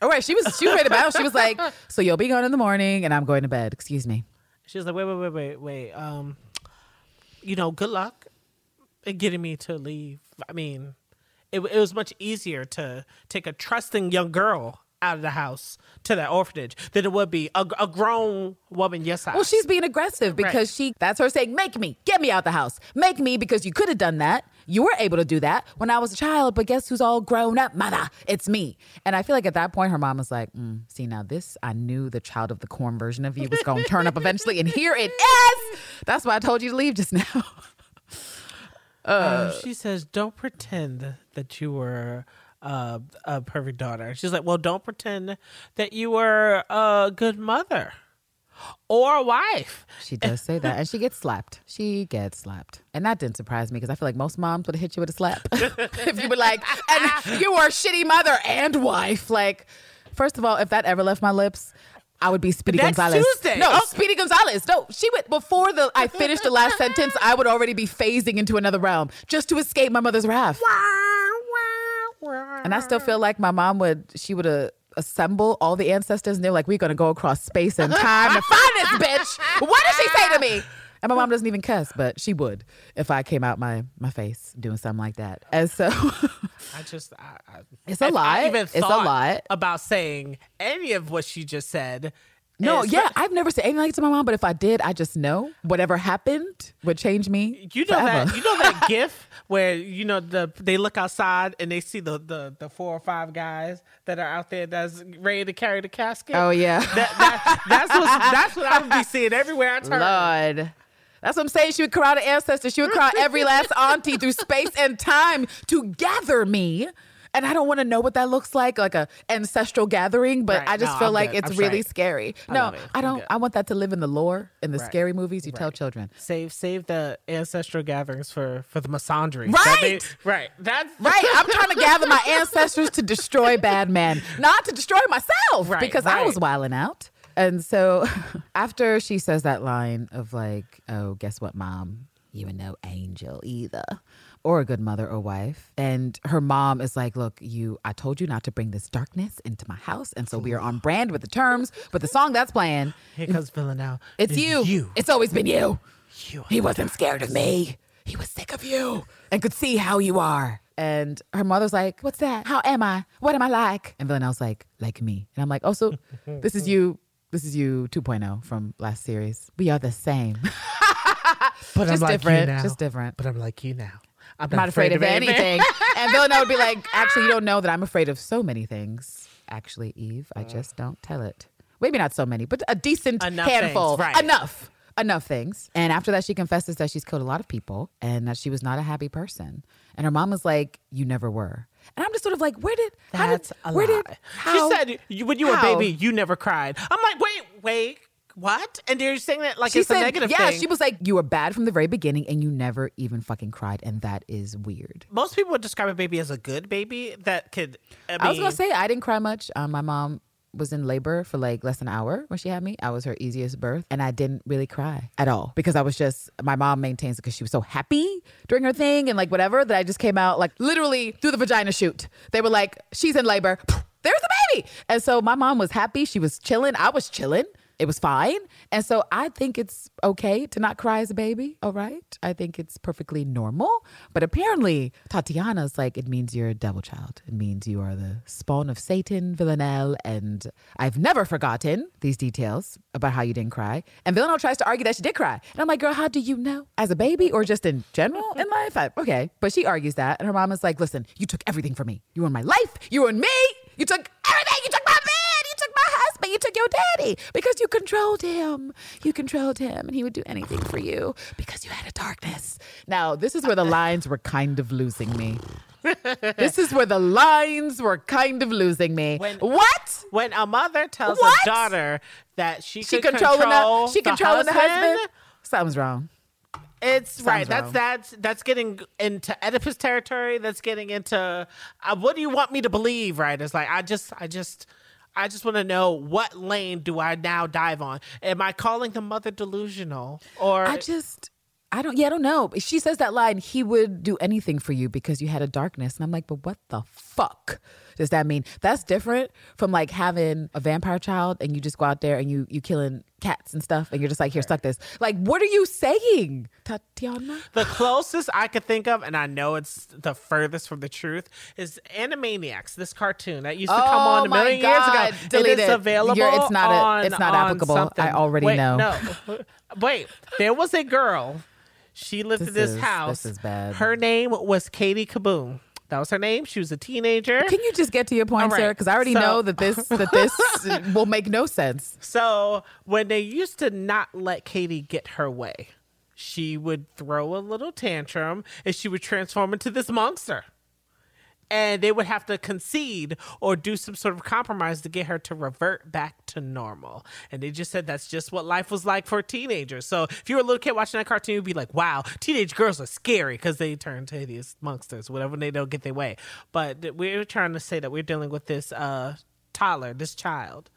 All right, she was she was ready to battle. She was like, "So you'll be gone in the morning, and I'm going to bed." Excuse me. she's like, wait, wait, wait, wait, wait. Um, you know, good luck in getting me to leave. I mean, it, it was much easier to take a trusting young girl out of the house to that orphanage than it would be a, a grown woman your size. Well, she's being aggressive because Right. she that's her saying, "Make me, get me out the house, make me," because you could have done that. You were able to do that when I was a child, but guess who's all grown up, mother? It's me. And I feel like at that point, her mom was like, mm, "See, now this, I knew the child of the corn version of you was going to turn up eventually, and here it is. That's why I told you to leave just now." Uh, she says, "Don't pretend that you were uh, a perfect daughter." She's like, "Well, don't pretend that you were a good mother or a wife." She does say that, and she gets slapped. She gets slapped, and that didn't surprise me because I feel like most moms would have hit you with a slap if you were like, "And you were a shitty mother and wife." Like, first of all, if that ever left my lips. I would be Speedy Gonzalez. Tuesday. No, Oh. Speedy Gonzalez. No, she went before the I finished the last sentence. I would already be phasing into another realm just to escape my mother's wrath. And I still feel like my mom would, she would uh, assemble all the ancestors and they're like, we're going to go across space and time to find this bitch. What did she say to me? And my mom doesn't even cuss, but she would if I came out my, my face doing something like that. And so, I just, I, I, It's a lot. I even It's a lot. about saying any of what she just said. no, yeah, I've never said anything like to my mom, but if I did, I just know whatever happened would change me. You know forever. that you know that gif where you know the they look outside and they see the, the the four or five guys that are out there that's ready to carry the casket. Oh, yeah. that, that, that's what that's what I would be seeing everywhere I turn. Lord. That's what I'm saying. She would cry to ancestors. She would cry every last auntie through space and time to gather me. And I don't want to know what that looks like, like a ancestral gathering, but Right. I just No, feel I'm like good. it's I'm really straight. scary. I no. I don't. good. I want that to live in the lore in the Right. scary movies you tell children. Save save the ancestral gatherings for for the misandry. Right! right. That's Right. I'm trying to gather my ancestors to destroy bad men, not to destroy myself Right, because I was wilding out. And so after she says that line of like, oh, guess what, mom? You are no angel either. Or a good mother or wife. And her mom is like, Look, you, I told you not to bring this darkness into my house. And so we are on brand with the terms. But the song that's playing, here comes Villanelle. it's you. You. It's always been you. you. He wasn't scared of me. He was sick of you and could see how you are. And her mother's like, What's that? How am I? What am I like? And Villanelle's like, Like me. And I'm like, Oh, so this is you. This is you 2.0 from last series. We are the same. but just I'm like different, You now. just different. But I'm like you now. I'm I'm not afraid of anything. and Villanelle would be like, Actually, you don't know that I'm afraid of so many things. Actually, Eve, I just don't tell it. Maybe not so many, but a decent Enough handful. things, right. Enough. Enough things. And after that, she confesses that she's killed a lot of people and that she was not a happy person. And her mom was like, You never were. And I'm just sort of like, Where did, how did, That's a where lie. did, how, she said you, when you were a baby, you never cried. I'm like, wait, wait, what? And they're saying that like she it's said, a negative thing. yeah, thing. she was like, You were bad from the very beginning and you never even fucking cried. And that is weird. Most people would describe a baby as a good baby that could. I, I was gonna say I didn't cry much. Um, my mom was in labor for like less than an hour when she had me. I was her easiest birth, and I didn't really cry at all because I was just. My mom maintains it because she was so happy during her thing and like whatever that I just came out like literally through the vagina chute. They were like, "She's in labor." There's the baby, and so my mom was happy. She was chilling. I was chilling. It was fine. And so I think it's okay to not cry as a baby. All right. I think it's perfectly normal. But apparently, Tatiana's like, it means you're a devil child. It means you are the spawn of Satan, Villanelle. And I've never forgotten these details about how you didn't cry. And Villanelle tries to argue that she did cry. And I'm like, girl, how do you know? As a baby or just in general in life? I, okay. But she argues that. And her mom is like, listen, you took everything from me. You ruined my life. You ruined me. You took everything. You took my man. You took my husband. You took your daddy because you controlled him. You controlled him, and he would do anything for you because you had a darkness. Now, this is where the lines were kind of losing me. this is where the lines were kind of losing me. When- what? When a mother tells What? a daughter that she, She could controlling control the she controlling the husband. Something's wrong. It's right. That's that's that's getting into Oedipus territory. That's getting into uh, what do you want me to believe? Right? It's like I just I just I just want to know what lane do I now dive on? Am I calling the mother delusional or I just, I don't, yeah, I don't know. She says that line, he would do anything for you because you had a darkness. And I'm like, but what the fuck does that mean? That's different from like having a vampire child and you just go out there and you, you killing cats and stuff and you're just like, here, suck this. Like, what are you saying, Tatiana? the closest I could think of, and I know it's the furthest from the truth, is Animaniacs. This cartoon that used to come Oh on a million God. years ago. Delete it is available. You're- it's not a- on- it's not applicable. something. I already Wait, know. No, wait. There was a girl. She lived in This this is- house. this is bad. Her name was Katie Kaboom. That was her name. She was a teenager. Can you just get to your point, right. sir? Because I already So- know that this that this will make no sense. So when they used to not let Katie get her way, she would throw a little tantrum and she would transform into this monster. And they would have to concede or do some sort of compromise to get her to revert back to normal. And they just said that's just what life was like for teenagers. So if you were a little kid watching that cartoon, you'd be like, wow, teenage girls are scary because they turn to hideous monsters, whatever they don't get their way. But we're trying to say that we're dealing with this uh, toddler, this child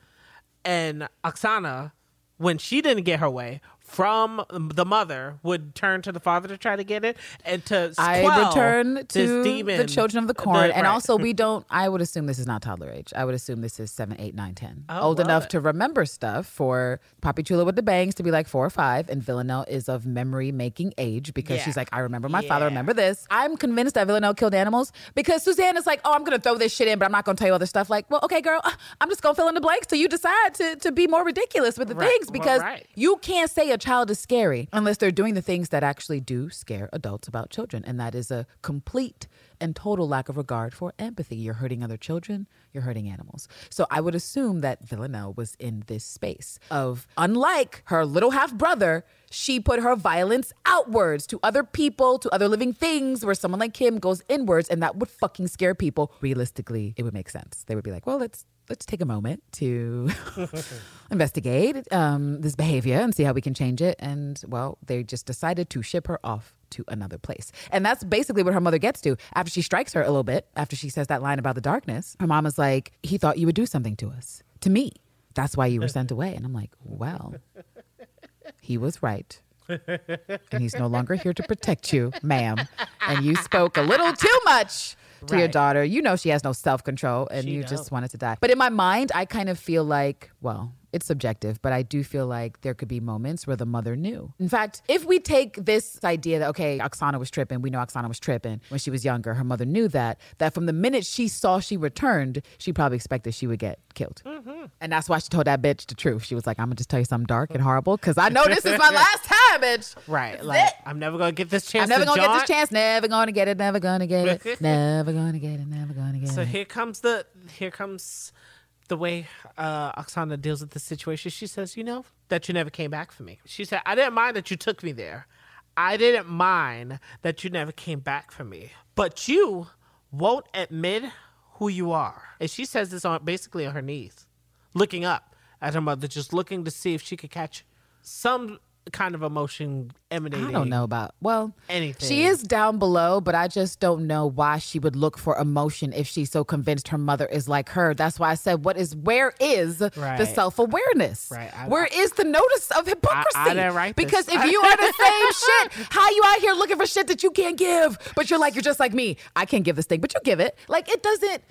and Oksana, when she didn't get her way from the mother, would turn to the father to try to get it and to I return to demon, the children of the corn, and right. also we don't. I would assume this is not toddler age. I would assume this is seven, eight, nine, ten, Oh, old enough it. to remember stuff. For Poppy Chula with the bangs to be like four or five, and Villanelle is of memory making age because Yeah. she's like, I remember my father. Remember this. I'm convinced that Villanelle killed animals because Suzanne is like, oh, I'm gonna throw this shit in, but I'm not gonna tell you other stuff. Like, well, okay, girl, I'm just gonna fill in the blanks till you decide to to be more ridiculous with the Right. things Well, because right. you can't say a child is scary unless they're doing the things that actually do scare adults about children. And that is a complete and total lack of regard for empathy. You're hurting other children, you're hurting animals. So I would assume that Villanelle was in this space of, unlike her little half brother, she put her violence outwards to other people, to other living things, where someone like him goes inwards, and that would fucking scare people. Realistically, it would make sense. They would be like, well, let's let's take a moment to investigate um, this behavior and see how we can change it. And well, they just decided to ship her off to another place. And that's basically what her mother gets to after she strikes her a little bit, after she says that line about the darkness. Her mom is like, he thought you would do something to us, to me. That's why you were sent away. And I'm like, well, he was right. and he's no longer here to protect you, ma'am. And you spoke a little too much to your daughter. You know she has no self control and She you don't. just wanted to die. But in my mind, I kind of feel like, well, it's subjective, but I do feel like there could be moments where the mother knew. In fact, if we take this idea that, okay, Oksana was tripping, we know Oksana was tripping when she was younger, her mother knew that, that from the minute she saw she returned, she probably expected she would get killed. Mm-hmm. And that's why she told that bitch the truth. She was like, I'm gonna just tell you something dark and horrible because I know this is my last time, bitch. right. That's Like it. I'm never gonna get this chance. I'm never to gonna get this chance. Never gonna get it. Never gonna get it. never gonna get it. Never gonna get So it. So here comes the here comes the way uh, Oksana deals with the situation. She says, "You know that you never came back for me." She said, "I didn't mind that you took me there. I didn't mind that you never came back for me, but you won't admit who you are." And she says this on basically on her knees, looking up at her mother, just looking to see if she could catch some kind of emotion emanating. I don't know about well anything. She is down below, but I just don't know why she would look for emotion if she's so convinced her mother is like her. That's why I said, "What is? Where is the self awareness? Right. I- where is the notice of hypocrisy? I didn't write this. because if you are the same shit, how you out here looking for shit that you can't give? But you're like, you're just like me. I can't give this thing, but you give it. Like it doesn't.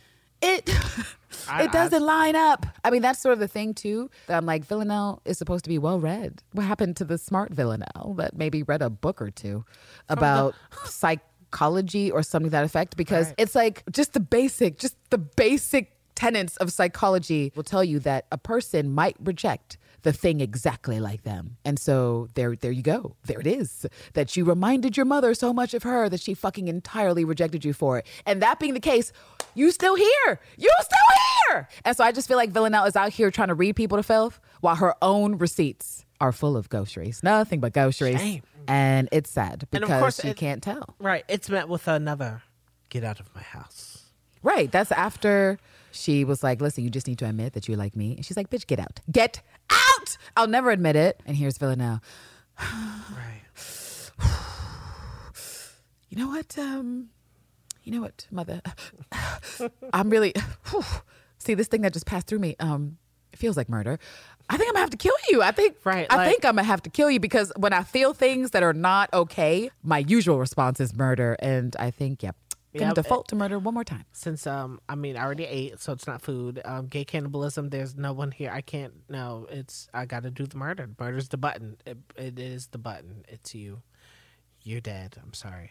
It I- it doesn't line up. I mean, that's sort of the thing too. That I'm like, Villanelle is supposed to be well read. What happened to the smart Villanelle that maybe read a book or two about psychology or something to that effect? Because Right. it's like just the basic, just the basic tenets of psychology will tell you that a person might reject the thing exactly like them. And so there there you go. There it is. That you reminded your mother so much of her that she fucking entirely rejected you for it. And that being the case, you still here. You still here. And so I just feel like Villanelle is out here trying to read people to filth while her own receipts are full of groceries. Nothing but groceries. Shame. And it's sad And of because course she it- can't tell. Right. It's met with another get out of my house. Right. That's after she was like, listen, you just need to admit that you like me. And she's like, bitch, get out. Get out. I'll never admit it. And here's Villanelle. Right. You know what? Um, you know what, mother? I'm really whew. see this thing that just passed through me. Um, it feels like murder. I think I'm gonna have to kill you. I think Right, I like- think I'm gonna have to kill you because when I feel things that are not okay, my usual response is murder. And I think, yep, gonna Yep. default to murder one more time. Since um, I mean, I already ate, so it's not food. Um, gay cannibalism. There's no one here. I can't. No, it's. I got to do the murder. Murder's the button. It, it is the button. It's you. You're dead. I'm sorry.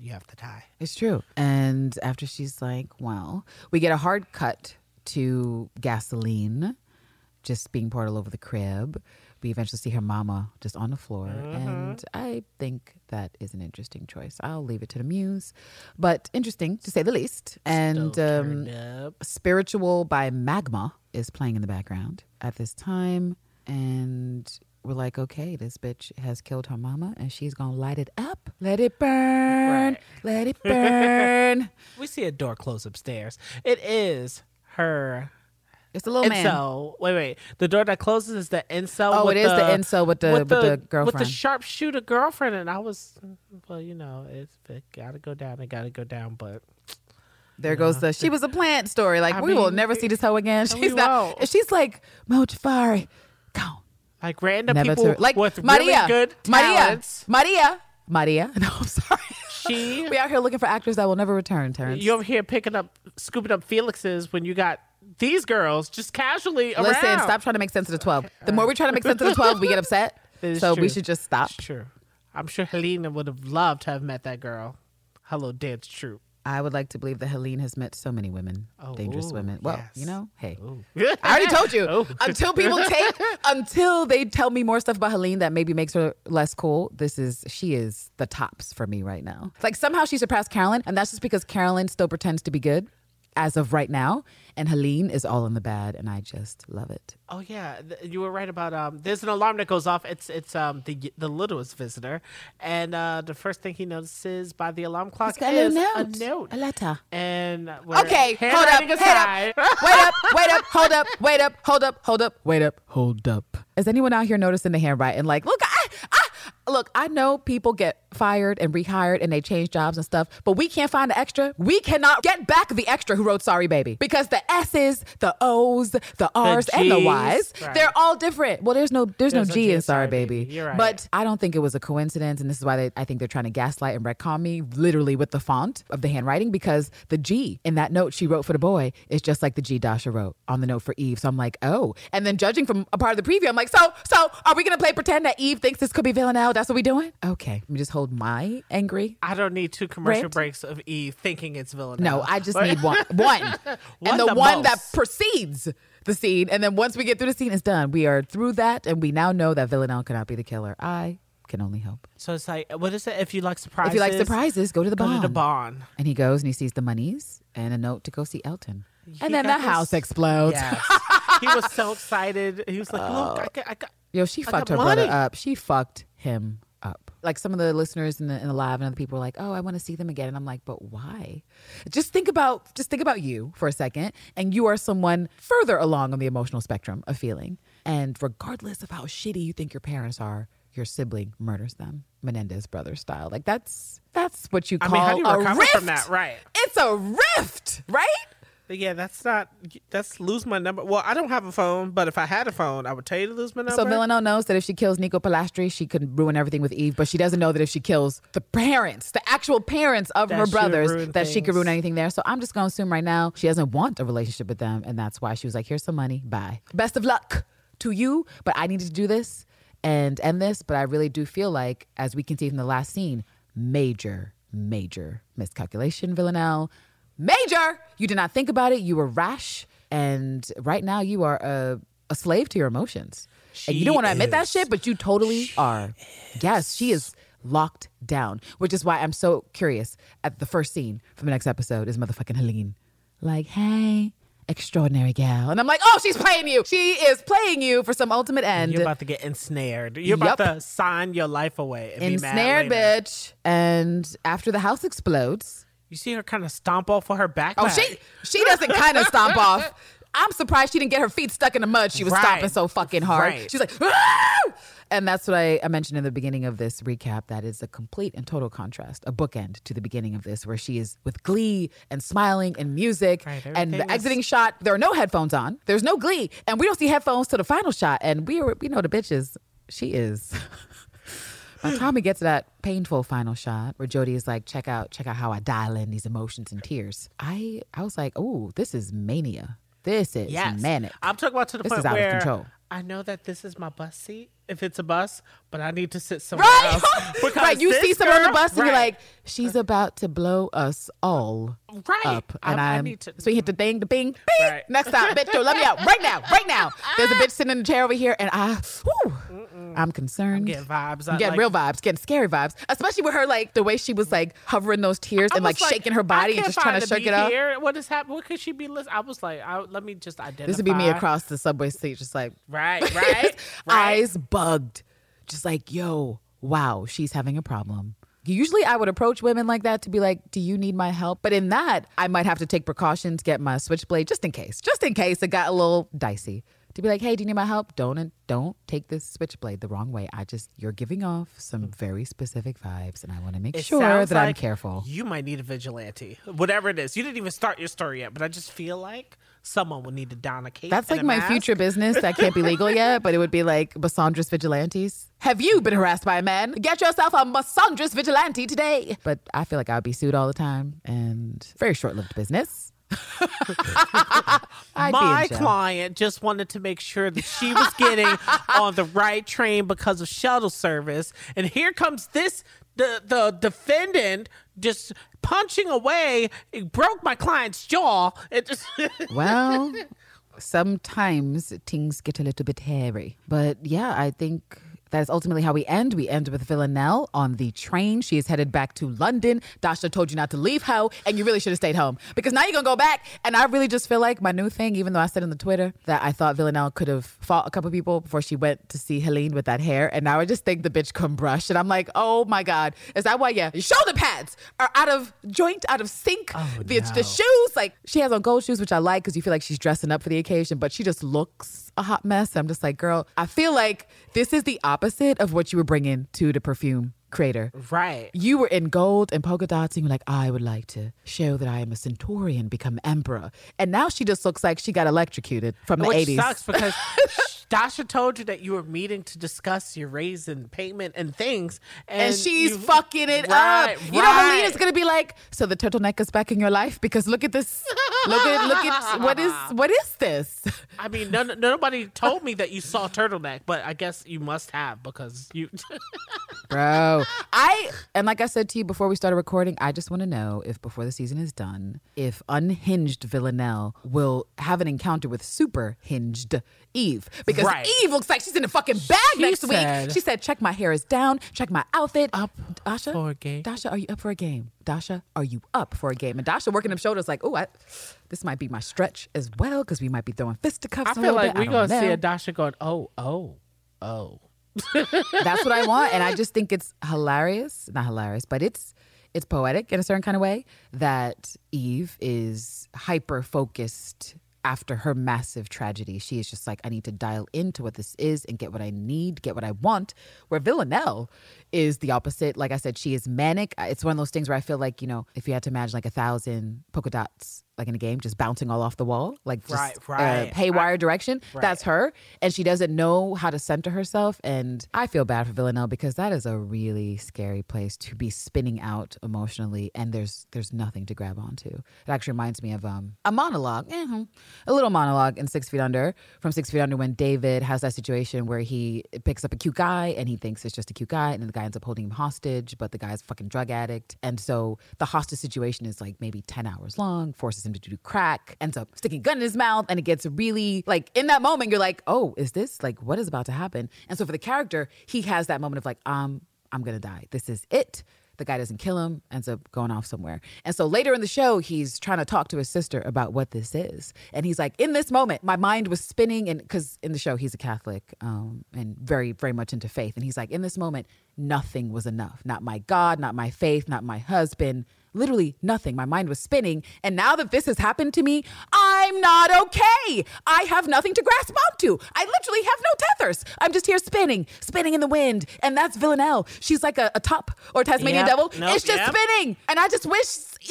You have to die. It's true. And after she's like, well, we get a hard cut to gasoline just being poured all over the crib. We eventually see her mama just on the floor. And I think that is an interesting choice. I'll leave it to the muse, but interesting to say the least. And um. Spiritual by Magma is playing in the background at this time. And we're like, okay, this bitch has killed her mama and she's gonna light it up. Let it burn. Right. Let it burn. we see a door close upstairs. It is her it's a little man. incel. Wait, wait. The door that closes is the incel. Oh, with it is the incel with the- with the girlfriend. with the sharpshooter girlfriend. And I was, mm, well, you know, it's it gotta go down. It gotta go down. But There goes the she was a plant story. Like I we will never see this hoe again. She's not. won't. She's like Mojafari. Go. like random Never people to like with Maria. really good Maria. talents. Maria. Maria. No, I'm sorry. She, we out here looking for actors that will never return. Terrence. you over here picking up, scooping up Felix's when you got these girls just casually around. Listen, stop trying to make sense of the 12. The uh, more we try to make sense of the 12, we get upset. So we should just stop. Sure. I'm sure Helena would have loved to have met that girl. Hello, dance troupe. I would like to believe that Helene has met so many women, Oh, dangerous ooh, women. Well, yes. you know, hey. Ooh. I already told you. Oh. Until people take, until they tell me more stuff about Helene that maybe makes her less cool. This is she is the tops for me right now. It's like somehow she surpassed Carolyn, and that's just because Carolyn still pretends to be good as of right now, and Helene is all in the bad, and I just love it. Oh yeah, you were right about um. There's an alarm that goes off. It's it's um the the littlest visitor, and uh the first thing he notices by the alarm clock It's a is a note, note. a letter. And we're Okay, hold up, handwriting head aside. up, wait up, wait up, hold up, wait up, hold up, hold up, wait up, hold up. Is anyone out here noticing the handwriting? Like, look, I, I, look, I know people get fired and rehired and they change jobs and stuff, but we can't find the extra. We cannot get back the extra who wrote "Sorry, baby" because the S's, the O's, the R's, and the Y's, right. they're all different. Well, there's no, there's, There's no no G G in "Sorry, baby." Right. But I don't think it was a coincidence, and this is why they, I think they're trying to gaslight and retcon me, literally with the font of the handwriting, because the G in that note she wrote for the boy is just like the G Dasha wrote on the note for Eve. So I'm like, oh. And then judging from a part of the preview, I'm like, so, so are we gonna play pretend that Eve thinks this could be Villanelle? That's what we doing? Okay, let me just hold my angry. I don't need two commercial Rant. breaks of Eve thinking it's Villanelle. No, I just need one, one, and the the one that precedes the scene. And then once we get through the scene, it's done. We are through that, and we now know that Villanelle cannot be the killer. I can only hope. So it's like, what is it? If you like surprises, If you like surprises, go to the go barn. to the barn. And he goes and he sees the monies and a note to go see Elton. He And then the this- house explodes. Yes. he was so excited. He was like, "Look, I uh, got, I got." Yo, she I fucked her brother up. She fucked him. Like some of the listeners in the in the live and other people were like, "Oh, I want to see them again." And I'm like, "But why?" Just think about just think about you for a second, and you are someone further along on the emotional spectrum of feeling. And regardless of how shitty you think your parents are, your sibling murders them, Menendez brothers style. Like that's that's what you I call mean, how do you a rift. from that? Right. It's a rift, right? But yeah, that's not. That's lose my number. Well, I don't have a phone, but if I had a phone, I would tell you to lose my number. So Villanelle knows that if she kills Nico Polastri, she could ruin everything with Eve, but she doesn't know that if she kills the parents, the actual parents of That her brothers, that she could ruin anything there. So I'm just gonna assume right now she doesn't want a relationship with them, and that's why she was like, "Here's some money, bye. Best of luck to you, but I needed to do this and end this." But I really do feel like, as we can see from the last scene, major, major miscalculation, Villanelle. Major! You did not think about it. You were rash. And right now you are a, a slave to your emotions. and you don't want to admit that shit, but you totally are. Yes, she is locked down, which is why I'm so curious at the first scene from the next episode is motherfucking Helene. Like, hey, extraordinary gal. And I'm like, oh, she's playing you. She is playing you for some ultimate end. You're about to get ensnared. You're about to sign your life away. And be mad Ensnared, bitch. And after the house explodes, You see her kind of stomp off for her backpack. Oh, she she doesn't kind of stomp off. I'm surprised she didn't get her feet stuck in the mud. She was Right. stomping so fucking hard. Right. She's like, "Ah!" and that's what I, I mentioned in the beginning of this recap. That is a complete and total contrast, a bookend to the beginning of this, where she is with glee and smiling and music. Right, and the is- exiting shot, there are no headphones on. There's no glee, and we don't see headphones to the final shot. And we are, we know the bitches. She is. By the time we get to that painful final shot where Jodie is like, check out, check out how I dial in these emotions and tears. I I was like, oh, this is mania. This is yes. manic. I'm talking about to the This point is out of where control. I know that this is my bus seat, if it's a bus, but I need to sit somewhere Right? else. Because right. You see someone on the bus and you're like, she's about to blow us all Right. up. And I- need to- so we hit the mm-hmm. thing, the bing, bing. Right. Next time, bitch, don't let me out right now, right now. There's a bitch sitting in the chair over here and I, whew, Mm. I'm concerned. I'm getting vibes. I'm getting like- real vibes, getting scary vibes, especially with her like the way she was like hovering those tears and like was shaking her body and just trying to shake it here. What is happening? What could she be listening? I was like, I, let me just identify. This would be me across the subway seat, just like Right, right, right. eyes bugged, just like yo, wow, she's having a problem. Usually, I would approach women like that to be like, "Do you need my help?" But in that, I might have to take precautions, get my switchblade just in case, just in case it got a little dicey. To be like, "Hey, do you need my help?" Don't don't take this switchblade the wrong way. I just you're giving off some mm. very specific vibes, and I want to make It sure that I'm careful. You might need a vigilante, whatever it is. You didn't even start your story yet, but I just feel like someone would need to don a cape. That's like my mask. future business that can't be legal yet, but it would be like Basandras Vigilantes. Have you been harassed by a man? Get yourself a Basandras Vigilante today. But I feel like I would be sued all the time and very short lived business. I'd be in My client just wanted to make sure that she was getting on the right train because of shuttle service, and here comes this the the defendant just punching away. It broke my client's jaw. It just Well, sometimes things get a little bit hairy. But yeah, I think that is ultimately how we end. We end with Villanelle on the train. She is headed back to London. Dasha told you not to leave ho, and you really should have stayed home because now you're gonna go back. And I really just feel like my new thing, even though I said on the Twitter that I thought Villanelle could have fought a couple people before she went to see Helene with that hair, and now I just think the bitch come brush, and I'm like, oh my god, is that why? Yeah, your shoulder pads are out of joint, out of sync. Oh, the, no. the shoes, like she has on gold shoes, which I like because you feel like she's dressing up for the occasion, but she just looks a hot mess. I'm just like, girl, I feel like this is the opposite of what you were bringing to the perfume creator. right. You were in gold and polka dots, and you were like, I would like to show that I am a centaurian, become emperor. And now she just looks like she got electrocuted from the Which 80s. sucks because Dasha told you that you were meeting to discuss your raise and payment and things, and, and she's you- fucking it Right, up. You know, right. Helena's gonna be like, so the turtleneck is back in your life because look at this, look at look at what is what is this? I mean, no, no- nobody told me that you saw turtleneck, but I guess you must have because you. Bro, I and like I said to you before we started recording, I just want to know if before the season is done, if unhinged Villanelle will have an encounter with super hinged Eve because Right. Eve looks like she's in a fucking bag She next said- week. She said, "Check my hair is down. Check my outfit." Up Dasha, for a game. Dasha, are you up for a game? Dasha, are you up for a game? And Dasha working them shoulders like, "Oh, this might be my stretch as well because we might be throwing fisticuffs." I feel like we're gonna see a Dasha going, oh, oh, oh. That's what I want, and I just think it's hilarious. Not hilarious, but it's it's poetic in a certain kind of way that Eve is hyper focused after her massive tragedy. She is just like, I need to dial into what this is and get what I need, get what I want. Where Villanelle is the opposite. Like I said, she is manic. It's one of those things where I feel like, you know, if you had to imagine like a thousand polka dots, like in a game, just bouncing all off the wall, like just Right, uh, right. haywire direction. Right. That's her. And she doesn't know how to center herself. And I feel bad for Villanelle because that is a really scary place to be spinning out emotionally and there's there's nothing to grab onto. It actually reminds me of um, a monologue, eh, a little monologue in Six Feet Under from Six Feet Under when David has that situation where he picks up a cute guy and he thinks it's just a cute guy and then the guy ends up holding him hostage, but the guy's a fucking drug addict. And so the hostage situation is like maybe 10 hours long, forces him to do crack, ends up sticking gun in his mouth, and it gets really like in that moment, you're like, oh, is this like what is about to happen? And so for the character, he has that moment of like, um, I'm gonna die. This is it. The guy doesn't kill him, ends up going off somewhere. And so later in the show, he's trying to talk to his sister about what this is. And he's like, in this moment, my mind was spinning. And because in the show, he's a Catholic um, and very, very much into faith. And he's like, in this moment, nothing was enough. Not my God, not my faith, not my husband. Literally nothing. My mind was spinning. And now that this has happened to me, I'm not okay. I have nothing to grasp onto. I literally have no tethers. I'm just here spinning, spinning in the wind. And that's Villanelle. She's like a, a top or Tasmanian Yep. devil. Nope, it's just yep. spinning. And I just wish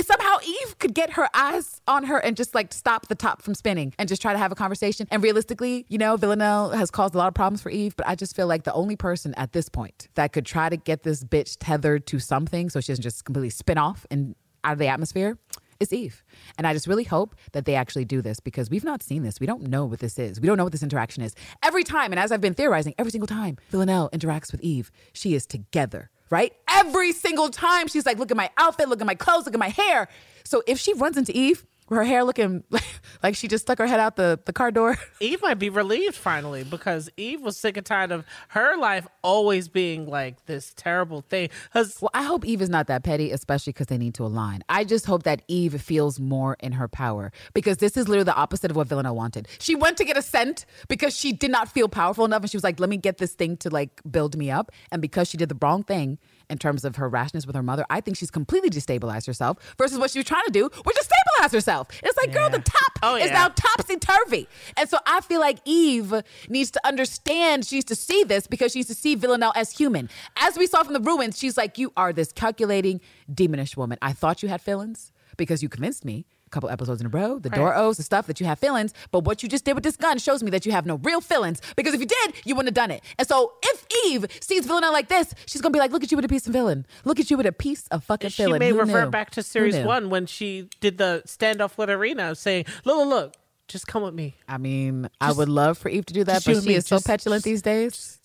somehow Eve could get her eyes on her and just like stop the top from spinning and just try to have a conversation. And realistically, you know, Villanelle has caused a lot of problems for Eve, but I just feel like the only person at this point that could try to get this bitch tethered to something so she doesn't just completely spin off and out of the atmosphere is Eve. And I just really hope that they actually do this because we've not seen this. We don't know what this is. We don't know what this interaction is. Every time, and as I've been theorizing, every single time Villanelle interacts with Eve, she is together, right? Every single time she's like, look at my outfit, look at my clothes, look at my hair. So if she runs into Eve, her hair looking like she just stuck her head out the, the car door. Eve might be relieved finally because Eve was sick and tired of her life always being like this terrible thing. Well, I hope Eve is not that petty, especially because they need to align. I just hope that Eve feels more in her power because this is literally the opposite of what Villanelle wanted. She went to get a scent because she did not feel powerful enough, and she was like, "Let me get this thing to like build me up." And because she did the wrong thing in terms of her rashness with her mother, I think she's completely destabilized herself. Versus what she was trying to do, which is stabilize herself. It's like, girl, the top Oh, is yeah. now topsy turvy. And so I feel like Eve needs to understand, she needs to see this because she needs to see Villanelle as human. As we saw from the ruins, she's like, You are this calculating, demonish woman. I thought you had feelings because you convinced me. Couple episodes in a row, the door O's, the stuff that you have feelings, but what you just did with this gun shows me that you have no real feelings. Because if you did, you wouldn't have done it. And so, if Eve sees Villanelle like this, she's gonna be like, "Look at you with a piece of villain. Look at you with a piece of fucking she villain." She may Who revert knew? back to series one when she did the standoff with Arena, saying, "Look, look, look, just come with me." I mean, I would love for Eve to do that, just but she me, is so just- petulant these days.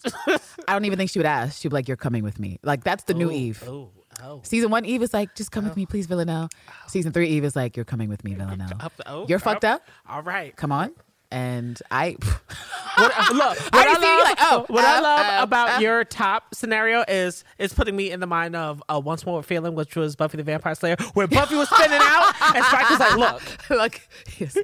I don't even think she would ask. She'd be like, "You're coming with me." Like that's the new Eve. Oh, oh. Season one, Eve is like, "Just come with me, please, Villanelle." Season three, Eve is like, "You're coming with me, Villanelle." Up, oh, You're fucked up. All right. Come on. And I, What, look, what I I, already see you love, like, oh, what I uh, love uh, about uh. your top scenario is it's putting me in the mind of uh, Once More Feeling, which was Buffy the Vampire Slayer, where Buffy was spinning out and Spike was like, "Look, look, yes.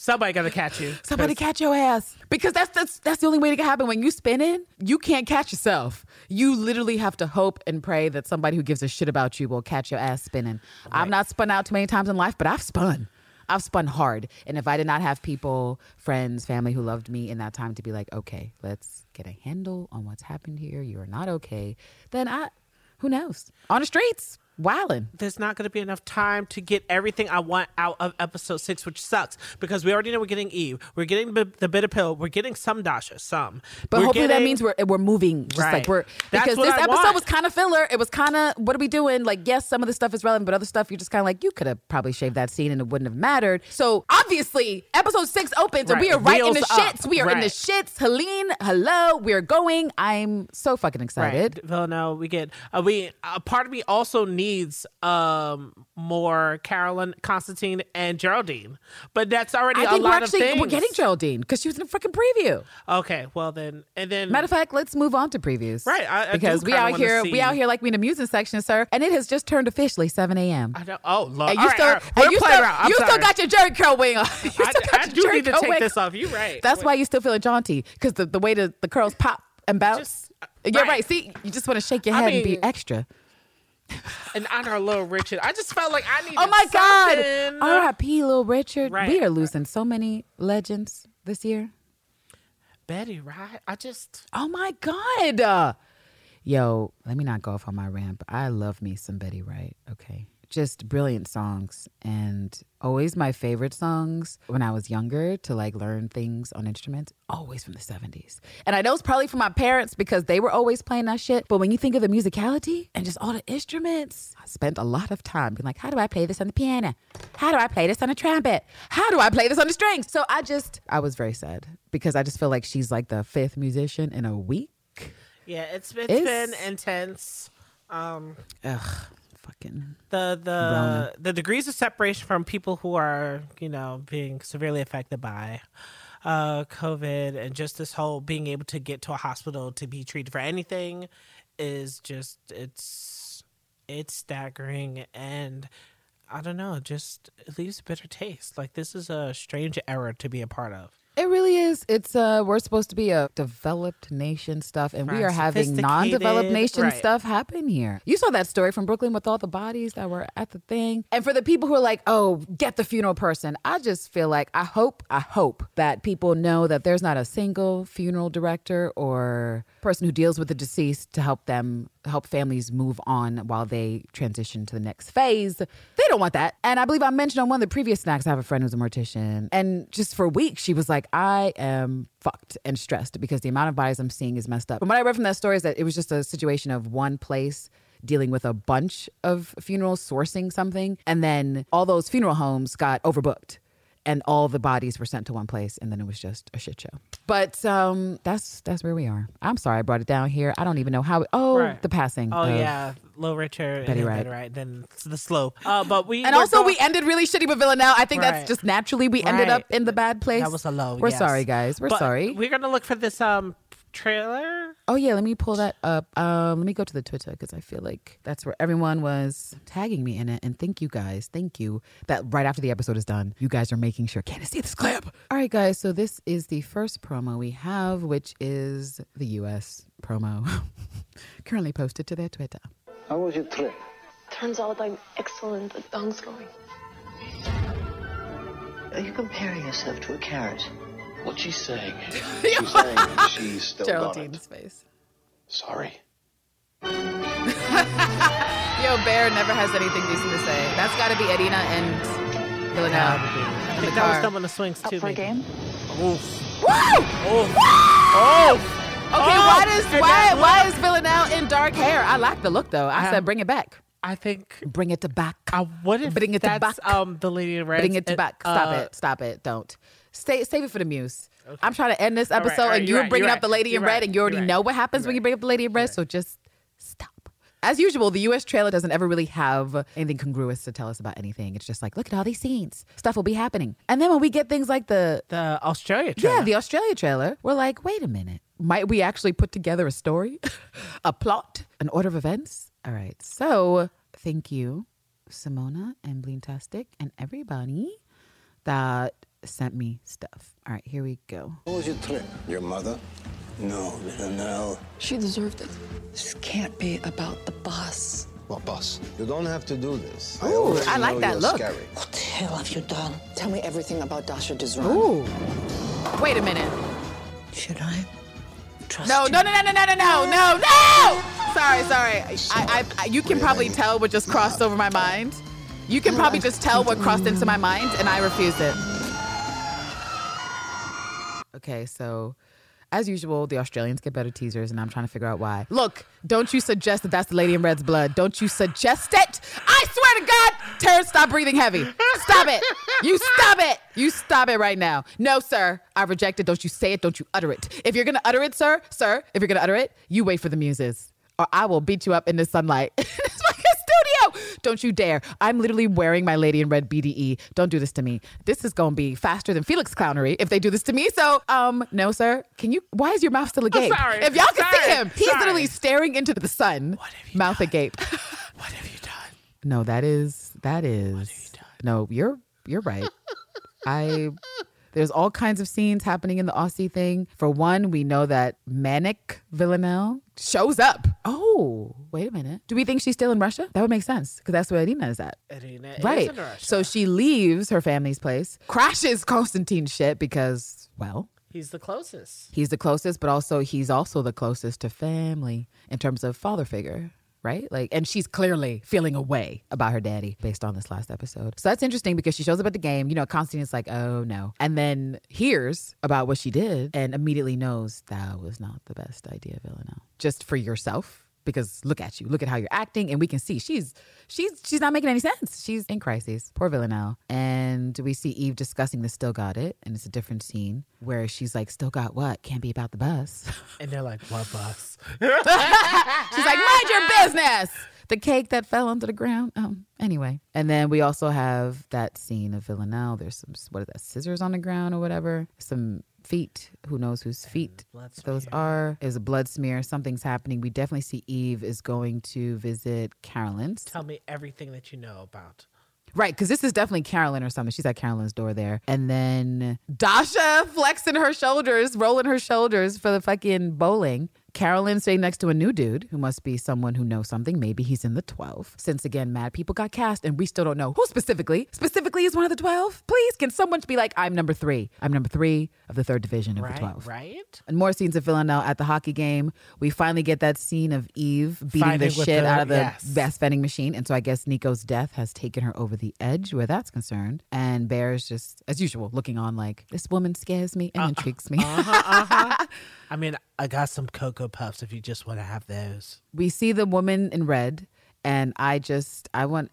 Somebody got to catch you." Somebody catch your ass because that's that's that's the only way it can happen. When you spinning, you can't catch yourself. You literally have to hope and pray that somebody who gives a shit about you will catch your ass spinning. I've not spun out too many times in life, but I've spun. I've spun hard, and if I did not have people, friends, family who loved me in that time to be like, okay, let's get a handle on what's happened here. You are not okay. Then I, who knows? On the streets, wilding. there's not going to be enough time to get everything I want out of episode six, which sucks because we already know we're getting Eve, we're getting the, the bitter pill, we're getting some Dasha, some. But We're hopefully that means we're we're moving. Just like Right. we're That's because this I episode want. was kind of filler. It was kind of what are we doing? Like yes, some of the stuff is relevant, but other stuff you're just kind of like you could have probably shaved that scene and it wouldn't have mattered. So obviously, episode six opens and we are right in the up. shits. We are in the shits. Helene, hello, we're going. I'm so fucking excited. Right. Villanelle, we get uh, we a part of me also needs um more Carolyn, Constantine, and Geraldine, but that's already I a lot actually of things. we're getting Geraldine because she was in a freaking preview. Okay, well then, and then Matter of fact, let's move on to previews. Right, I- I because we out here, we out here like we in the music section, sir, and it has just turned officially 7 a.m. I don't, oh, look, And all you right, still, all right. and We're you still, you still got your Jerry curl wing on. You still I, got I your do Jerry need to take wing this off. You right? That's why you still feeling jaunty because the, the way the, the curls pop and bounce. Just- yeah, right. right. See, you just want to shake your I head and be extra. In honor Little Richard. I just felt like I needed Oh my something. God. R.I.P. Little Richard. Right. We are losing so many legends this year. Betty, right? I just Oh my God. Yo, let me not go off on my rant, but I love me some Betty Wright. Okay. Just brilliant songs and always my favorite songs when I was younger to like learn things on instruments, always from the 70s. And I know it's probably from my parents because they were always playing that shit. But when you think of the musicality and just all the instruments, I spent a lot of time being like, how do I play this on the piano? How do I play this on a trumpet? How do I play this on the strings? So I just, I was very sad because I just feel like she's like the fifth musician in a week. yeah, it's it's It's- been intense. Um, Ugh, fucking. the the Rona. the degrees of separation from people who are you know being severely affected by uh covid and just this whole being able to get to a hospital to be treated for anything is just it's it's staggering and i don't know just it leaves a bitter taste like this is a strange era to be a part of It really is. It's uh we're supposed to be a developed nation stuff and we are having non-developed nation right. stuff happen here. You saw that story from Brooklyn with all the bodies that were at the thing. And for the people who are like, "Oh, get the funeral person." I just feel like I hope I hope that people know that there's not a single funeral director or person who deals with the deceased to help them help families move on while they transition to the next phase. They don't want that. And I believe I mentioned on one of the previous snacks, I have a friend who's a mortician. And just for weeks, she was like, I am fucked and stressed because the amount of bodies I'm seeing is messed up. But what I read from that story is that it was just a situation of one place dealing with a bunch of funerals, sourcing something. And then all those funeral homes got overbooked and all the bodies were sent to one place and then it was just a shit show but um that's that's where we are i'm sorry i brought it down here i don't even know how oh Right. the passing oh yeah low richard Betty Wright. Betty then the slope uh but we and also going- we ended really shitty with villanelle i think Right. that's just naturally we ended Right. up in the bad place that was a low we're yes. sorry guys we're But sorry we're gonna look for this um trailer? Oh yeah let me pull that up. Um let me go to the twitter because i feel like that's where everyone was tagging me in it. And thank you guys. Thank you. That right after the episode is done you guys are making sure can i see this clip? All right guys. So this is the first promo we have which is the us promo currently posted to their twitter. How was your trip? Turns out I'm excellent at dance going. Are you comparing yourself to a carrot? What's she saying? She's saying she's still got geraldine's it. face Sorry. yo bear never has anything decent to say that's got to be edina and villanelle I think the that was car. done on the swings too. Up for a maybe. game? Oof. Woo! Oof. Oh. Okay, why does why why is Villanelle in dark hair? I like the look though. I Um, said bring it back. I think. Bring it to back. I what if Bring it to that's back. um the lady in red? Bring it to back. Stop it. Stop it. Don't. Stay save it for the muse. I'm trying to end this right, episode and you're you're right, bringing you're up the lady in red right, and you already right, know what happens when you bring up the lady in red, so just stop. As usual, the US trailer doesn't ever really have anything congruous to tell us about anything. It's just like, look at all these scenes. Stuff will be happening. And then when we get things like the The Australia trailer. Yeah, the Australia trailer. We're like, wait a minute. Might we actually put together a story, a plot, an order of events? All right. So thank you, Simona and Bleentastic and everybody that sent me stuff. All right, here we go. What was your trip? Your mother? No, Villanelle. She deserved it. This can't be about the boss. Well, boss, you don't have to do this. I, Ooh, already I like that look. Scary. What the hell have you done? Tell me everything about Dasha Duzran. Ooh. Wait a minute. Should I trust No, you? no, no, no, no, no, no, no, no, no! Sorry, sorry. I, I, I, you can probably tell what just crossed over my mind. You can probably just tell what crossed into my mind, and I refuse it. Okay, so as usual, the Australians get better teasers, and I'm trying to figure out why. Look, don't you suggest that that's the lady in red's blood. Don't you suggest it. I swear to God, Terrence, stop breathing heavy. Stop it. You stop it. You stop it right now. No, sir. I reject it. Don't you say it. Don't you utter it. If you're going to utter it, sir, sir, if you're going to utter it, you wait for the muses, or I will beat you up in the sunlight. in this fucking studio. Don't you dare. I'm literally wearing my lady in red BDE. Don't do this to me. This is going to be faster than Felix clownery if they do this to me. So, um, no, sir. Can you, why is your mouth still agape? sorry. If y'all can see him, he's Sorry. literally staring into the sun, mouth agape. What have you done? no, that is, that is, you no, you're, you're right. I, There's all kinds of scenes happening in the Aussie thing. For one, we know that Manic Villanelle shows up. Oh, wait a minute. Do we think she's still in Russia? That would make sense because that's where Irina is at. Irina is Right. in Russia. So she leaves her family's place, crashes Konstantin's shit because, well, he's the closest. he's the closest, but also he's also the closest to family in terms of father figure. Right? Like, and she's clearly feeling a way about her daddy based on this last episode. So that's interesting because she shows up at the game. You know, Constantine's like, oh no. And then hears about what she did and immediately knows that was not the best idea, Villanelle. Just for yourself. Because look at you, look at how you're acting, and we can see she's she's she's not making any sense. She's in crisis. Poor Villanelle. And we see Eve discussing the still got it, and it's a different scene where she's like, Still got what? Can't be about the bus. And they're like, what bus? She's like, mind your business. The cake that fell onto the ground. Um, anyway. And then we also have that scene of Villanelle. There's some what is that, scissors on the ground or whatever. Some feet. Who knows whose feet those are? Is a blood smear. Something's happening. We definitely see Eve is going to visit Carolyn's. Tell me everything that you know about. Right, because this is definitely Carolyn or something. She's at Carolyn's door there. And then Dasha flexing her shoulders, rolling her shoulders for the fucking bowling. Carolyn sitting next to a new dude who must be someone who knows something. Maybe he's in the 12. Since again, mad people got cast and we still don't know who specifically. Specifically is one of the 12? Please, can someone be like, I'm number three. I'm number three of the third division of Right, the 12. right? And more scenes of Villanelle at the hockey game. We finally get that scene of Eve beating Fighting the shit the- out of the yes. best vending machine. And so I guess Nico's death has taken her over the edge where that's concerned. And Bear's just, as usual, looking on like, this woman scares me and intrigues me. Uh-huh, uh-huh. I mean, I got some Cocoa Puffs if you just want to have those. we see the woman in red, and I just, I want,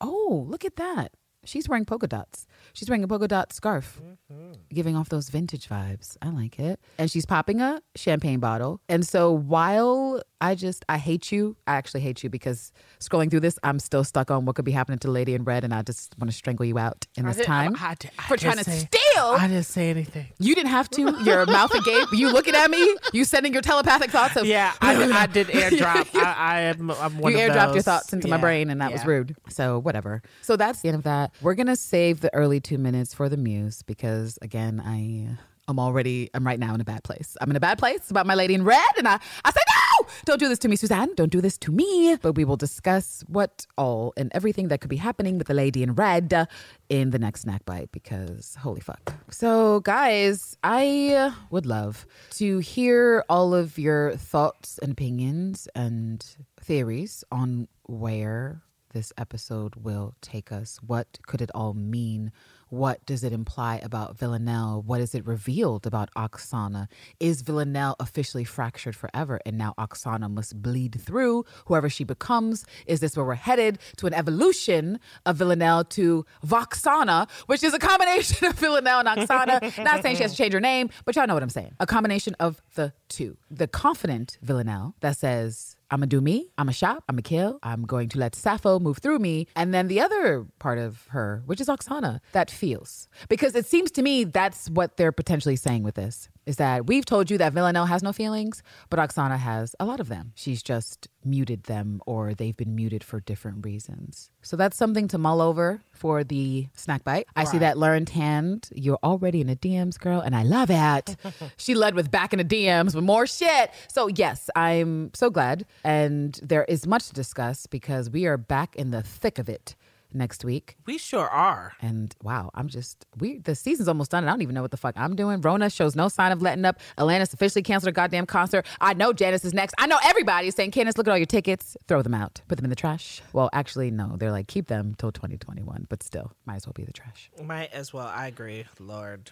oh, look at that. She's wearing polka dots. She's wearing a polka dot scarf, mm-hmm. giving off those vintage vibes. I like it. And she's popping a champagne bottle. And so while I just, I hate you, I actually hate you because scrolling through this, I'm still stuck on what could be happening to Lady in Red, and I just want to strangle you out in I this time I di- I for trying to say- steal. I didn't say anything. you didn't have to. Your mouth agape. You looking at me. You sending your telepathic thoughts of Yeah, I did, I did airdrop. I, I am. I'm one you airdropped your thoughts into my brain, and that was rude. So whatever. So that's the end of that. We're gonna save the early two minutes for the muse because again, I I'm already I'm right now in a bad place. I'm in a bad place about my lady in red, and I I say no, don't do this to me, Suzanne. Don't do this to me. But we will discuss what all and everything that could be happening with the lady in red uh, in the next snack bite because holy fuck. So guys, I would love to hear all of your thoughts and opinions and theories on where this episode will take us. What could it all mean? What does it imply about Villanelle? What is it revealed about Oksana? Is Villanelle officially fractured forever and now Oksana must bleed through whoever she becomes? Is this where we're headed to an evolution of Villanelle to Voxana, which is a combination of Villanelle and Oksana? Not saying she has to change her name, but y'all know what I'm saying. A combination of the two. The confident Villanelle that says, I'm gonna do me. I'm gonna shop. I'm gonna kill. I'm going to let Sappho move through me. And then the other part of her, which is Oksana, that feels. Because it seems to me that's what they're potentially saying with this is that we've told you that Villanelle has no feelings, but Oksana has a lot of them. She's just muted them or they've been muted for different reasons. So that's something to mull over for the snack bite. I see that learned hand. You're already in the DMs, girl, and I love it. she led with back in the DMs with more shit. So, yes, I'm so glad. And there is much to discuss because we are back in the thick of it next week. We sure are. And wow, I'm just we the season's almost done and I don't even know what the fuck I'm doing. Rona shows no sign of letting up. Atlantis officially canceled her goddamn concert. I know Janice is next. I know everybody is saying, Candace, look at all your tickets. Throw them out. Put them in the trash. Well, actually, no. They're like, keep them till 2021, but still, might as well be the trash. Might as well. I agree. Lord.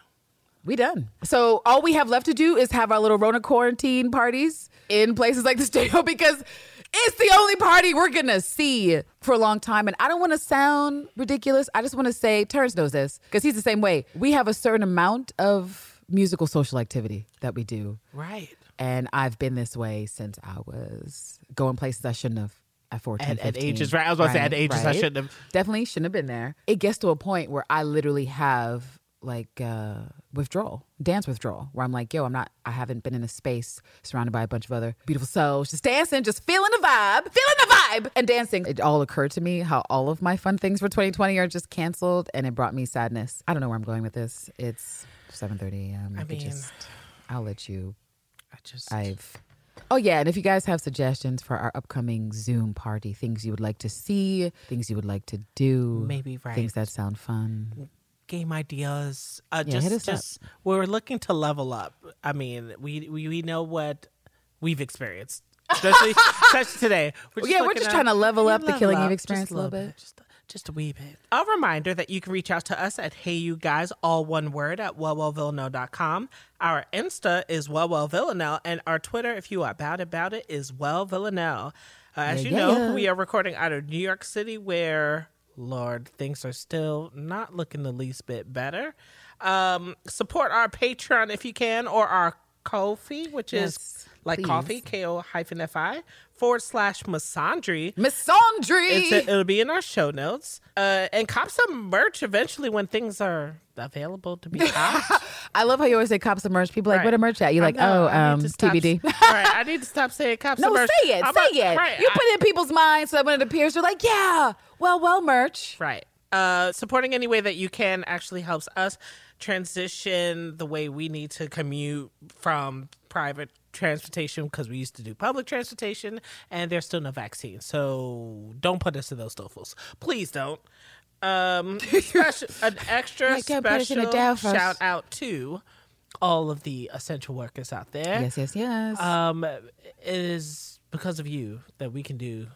We done. So all we have left to do is have our little Rona quarantine parties in places like the studio because it's the only party we're gonna see for a long time. And I don't want to sound ridiculous. I just want to say Terrence knows this because he's the same way. We have a certain amount of musical social activity that we do, Right. and I've been this way since I was going places I shouldn't have. At 14, At- at ages, right? I was about to say, at ages I shouldn't have. Definitely shouldn't have been there. It gets to a point where I literally have like uh withdrawal, dance withdrawal, where I'm like, yo, I'm not, I haven't been in a space surrounded by a bunch of other beautiful souls, just dancing, just feeling the vibe, feeling the vibe, and dancing. It all occurred to me how all of my fun things for 2020 are just canceled, and it brought me sadness. I don't know where I'm going with this. It's seven thirty a.m. I could mean- just, I'll let you. I just I've. Oh yeah, and if you guys have suggestions for our upcoming Zoom party, things you would like to see, things you would like to do, Maybe, things that sound fun. Game ideas. Uh, Yeah, just, us up. just we're looking to level up. I mean, we we, we know what we've experienced, especially, especially today. We're Yeah, we're just at- trying to level up the Killing Eve up experience just a little bit. just, just a wee bit. A reminder that you can reach out to us at Hey You Guys, all one word, at wellwellvillanelle.com. Our Insta is wellwellvillanelle, and our Twitter, if you are about about it, is wellvillanelle. Uh, as Yeah, you yeah, know, we are recording out of New York City, where Lord, things are still not looking the least bit better. Um, support our Patreon if you can, or our Ko-fi, which Yes, is like please. coffee, K O hyphen F I forward slash. Misandry. It's it'll be in our show notes. Uh, and cop some merch eventually when things are available to be copped. I love how you always say cops of merch. People are like, Right. where the merch at? You're I like, know, oh, um, stop- TBD. All right, I need to stop saying cops no, merch. say it. I'm say a- it. Right, you I- put it in people's minds so that when it appears, they're like, yeah, well, well, merch. Right. Uh, supporting any way that you can actually helps us transition the way we need to commute from private transportation because we used to do public transportation and there's still no vaccine. So don't put us in those stofels. Please don't. Um, special, an extra Like, don't put us in a special shout out to all of the essential workers out there. Yes, yes, yes. Um, it is because of you that we can do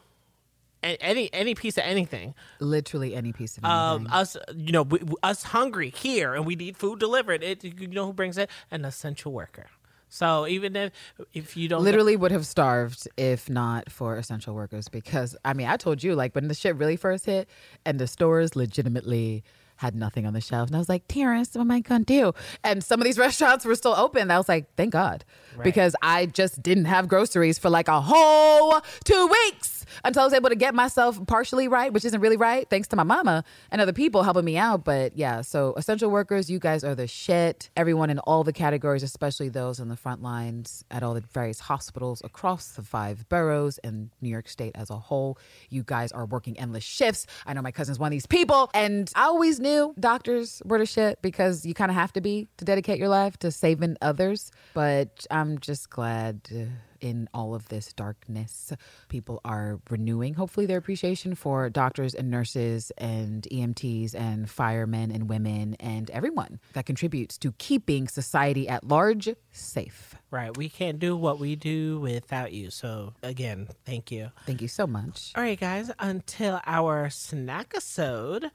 any any piece of anything. Literally any piece of Um, anything. us, you know, we- us hungry here, and we need food delivered. It, you know, who brings it? An essential worker. So even if if you don't Literally would have starved if not for essential workers because I mean I told you like when the shit really first hit and the stores legitimately had nothing on the shelf. And I was like Terrence what am I gonna do? And some of these restaurants were still open. I was like thank God. Because I just didn't have groceries for like a whole two weeks until I was able to get myself partially right which isn't really right thanks to my mama and other people helping me out. But yeah so essential workers you guys are the shit. Everyone in all the categories especially those on the front lines at all the various hospitals across the five boroughs and New York State as a whole. You guys are working endless shifts. I know my cousin's one of these people, and I always knew doctors were the shit because you kind of have to be to dedicate your life to saving others. But I'm just glad. uh, in all of this darkness, people are renewing, hopefully, their appreciation for doctors and nurses and EMTs and firemen and women and everyone that contributes to keeping society at large safe. right, we can't do what we do without you. So again, thank you. Thank you so much. All right, guys. Until our snack episode,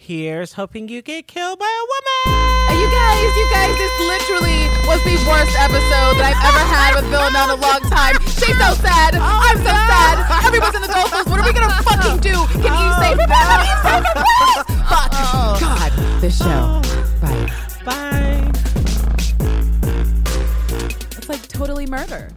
here's hoping you get killed by a woman. And you guys, you guys, this literally was the worst episode that I've ever had with Villanelle in a long time. She's so sad. Oh, I'm so sad. Everyone's in the Dolphins. What are we gonna fucking do? Can you oh, save me? Can you save me, please? Fuck. Oh. God. This show. Bye. Bye. It's like totally murder.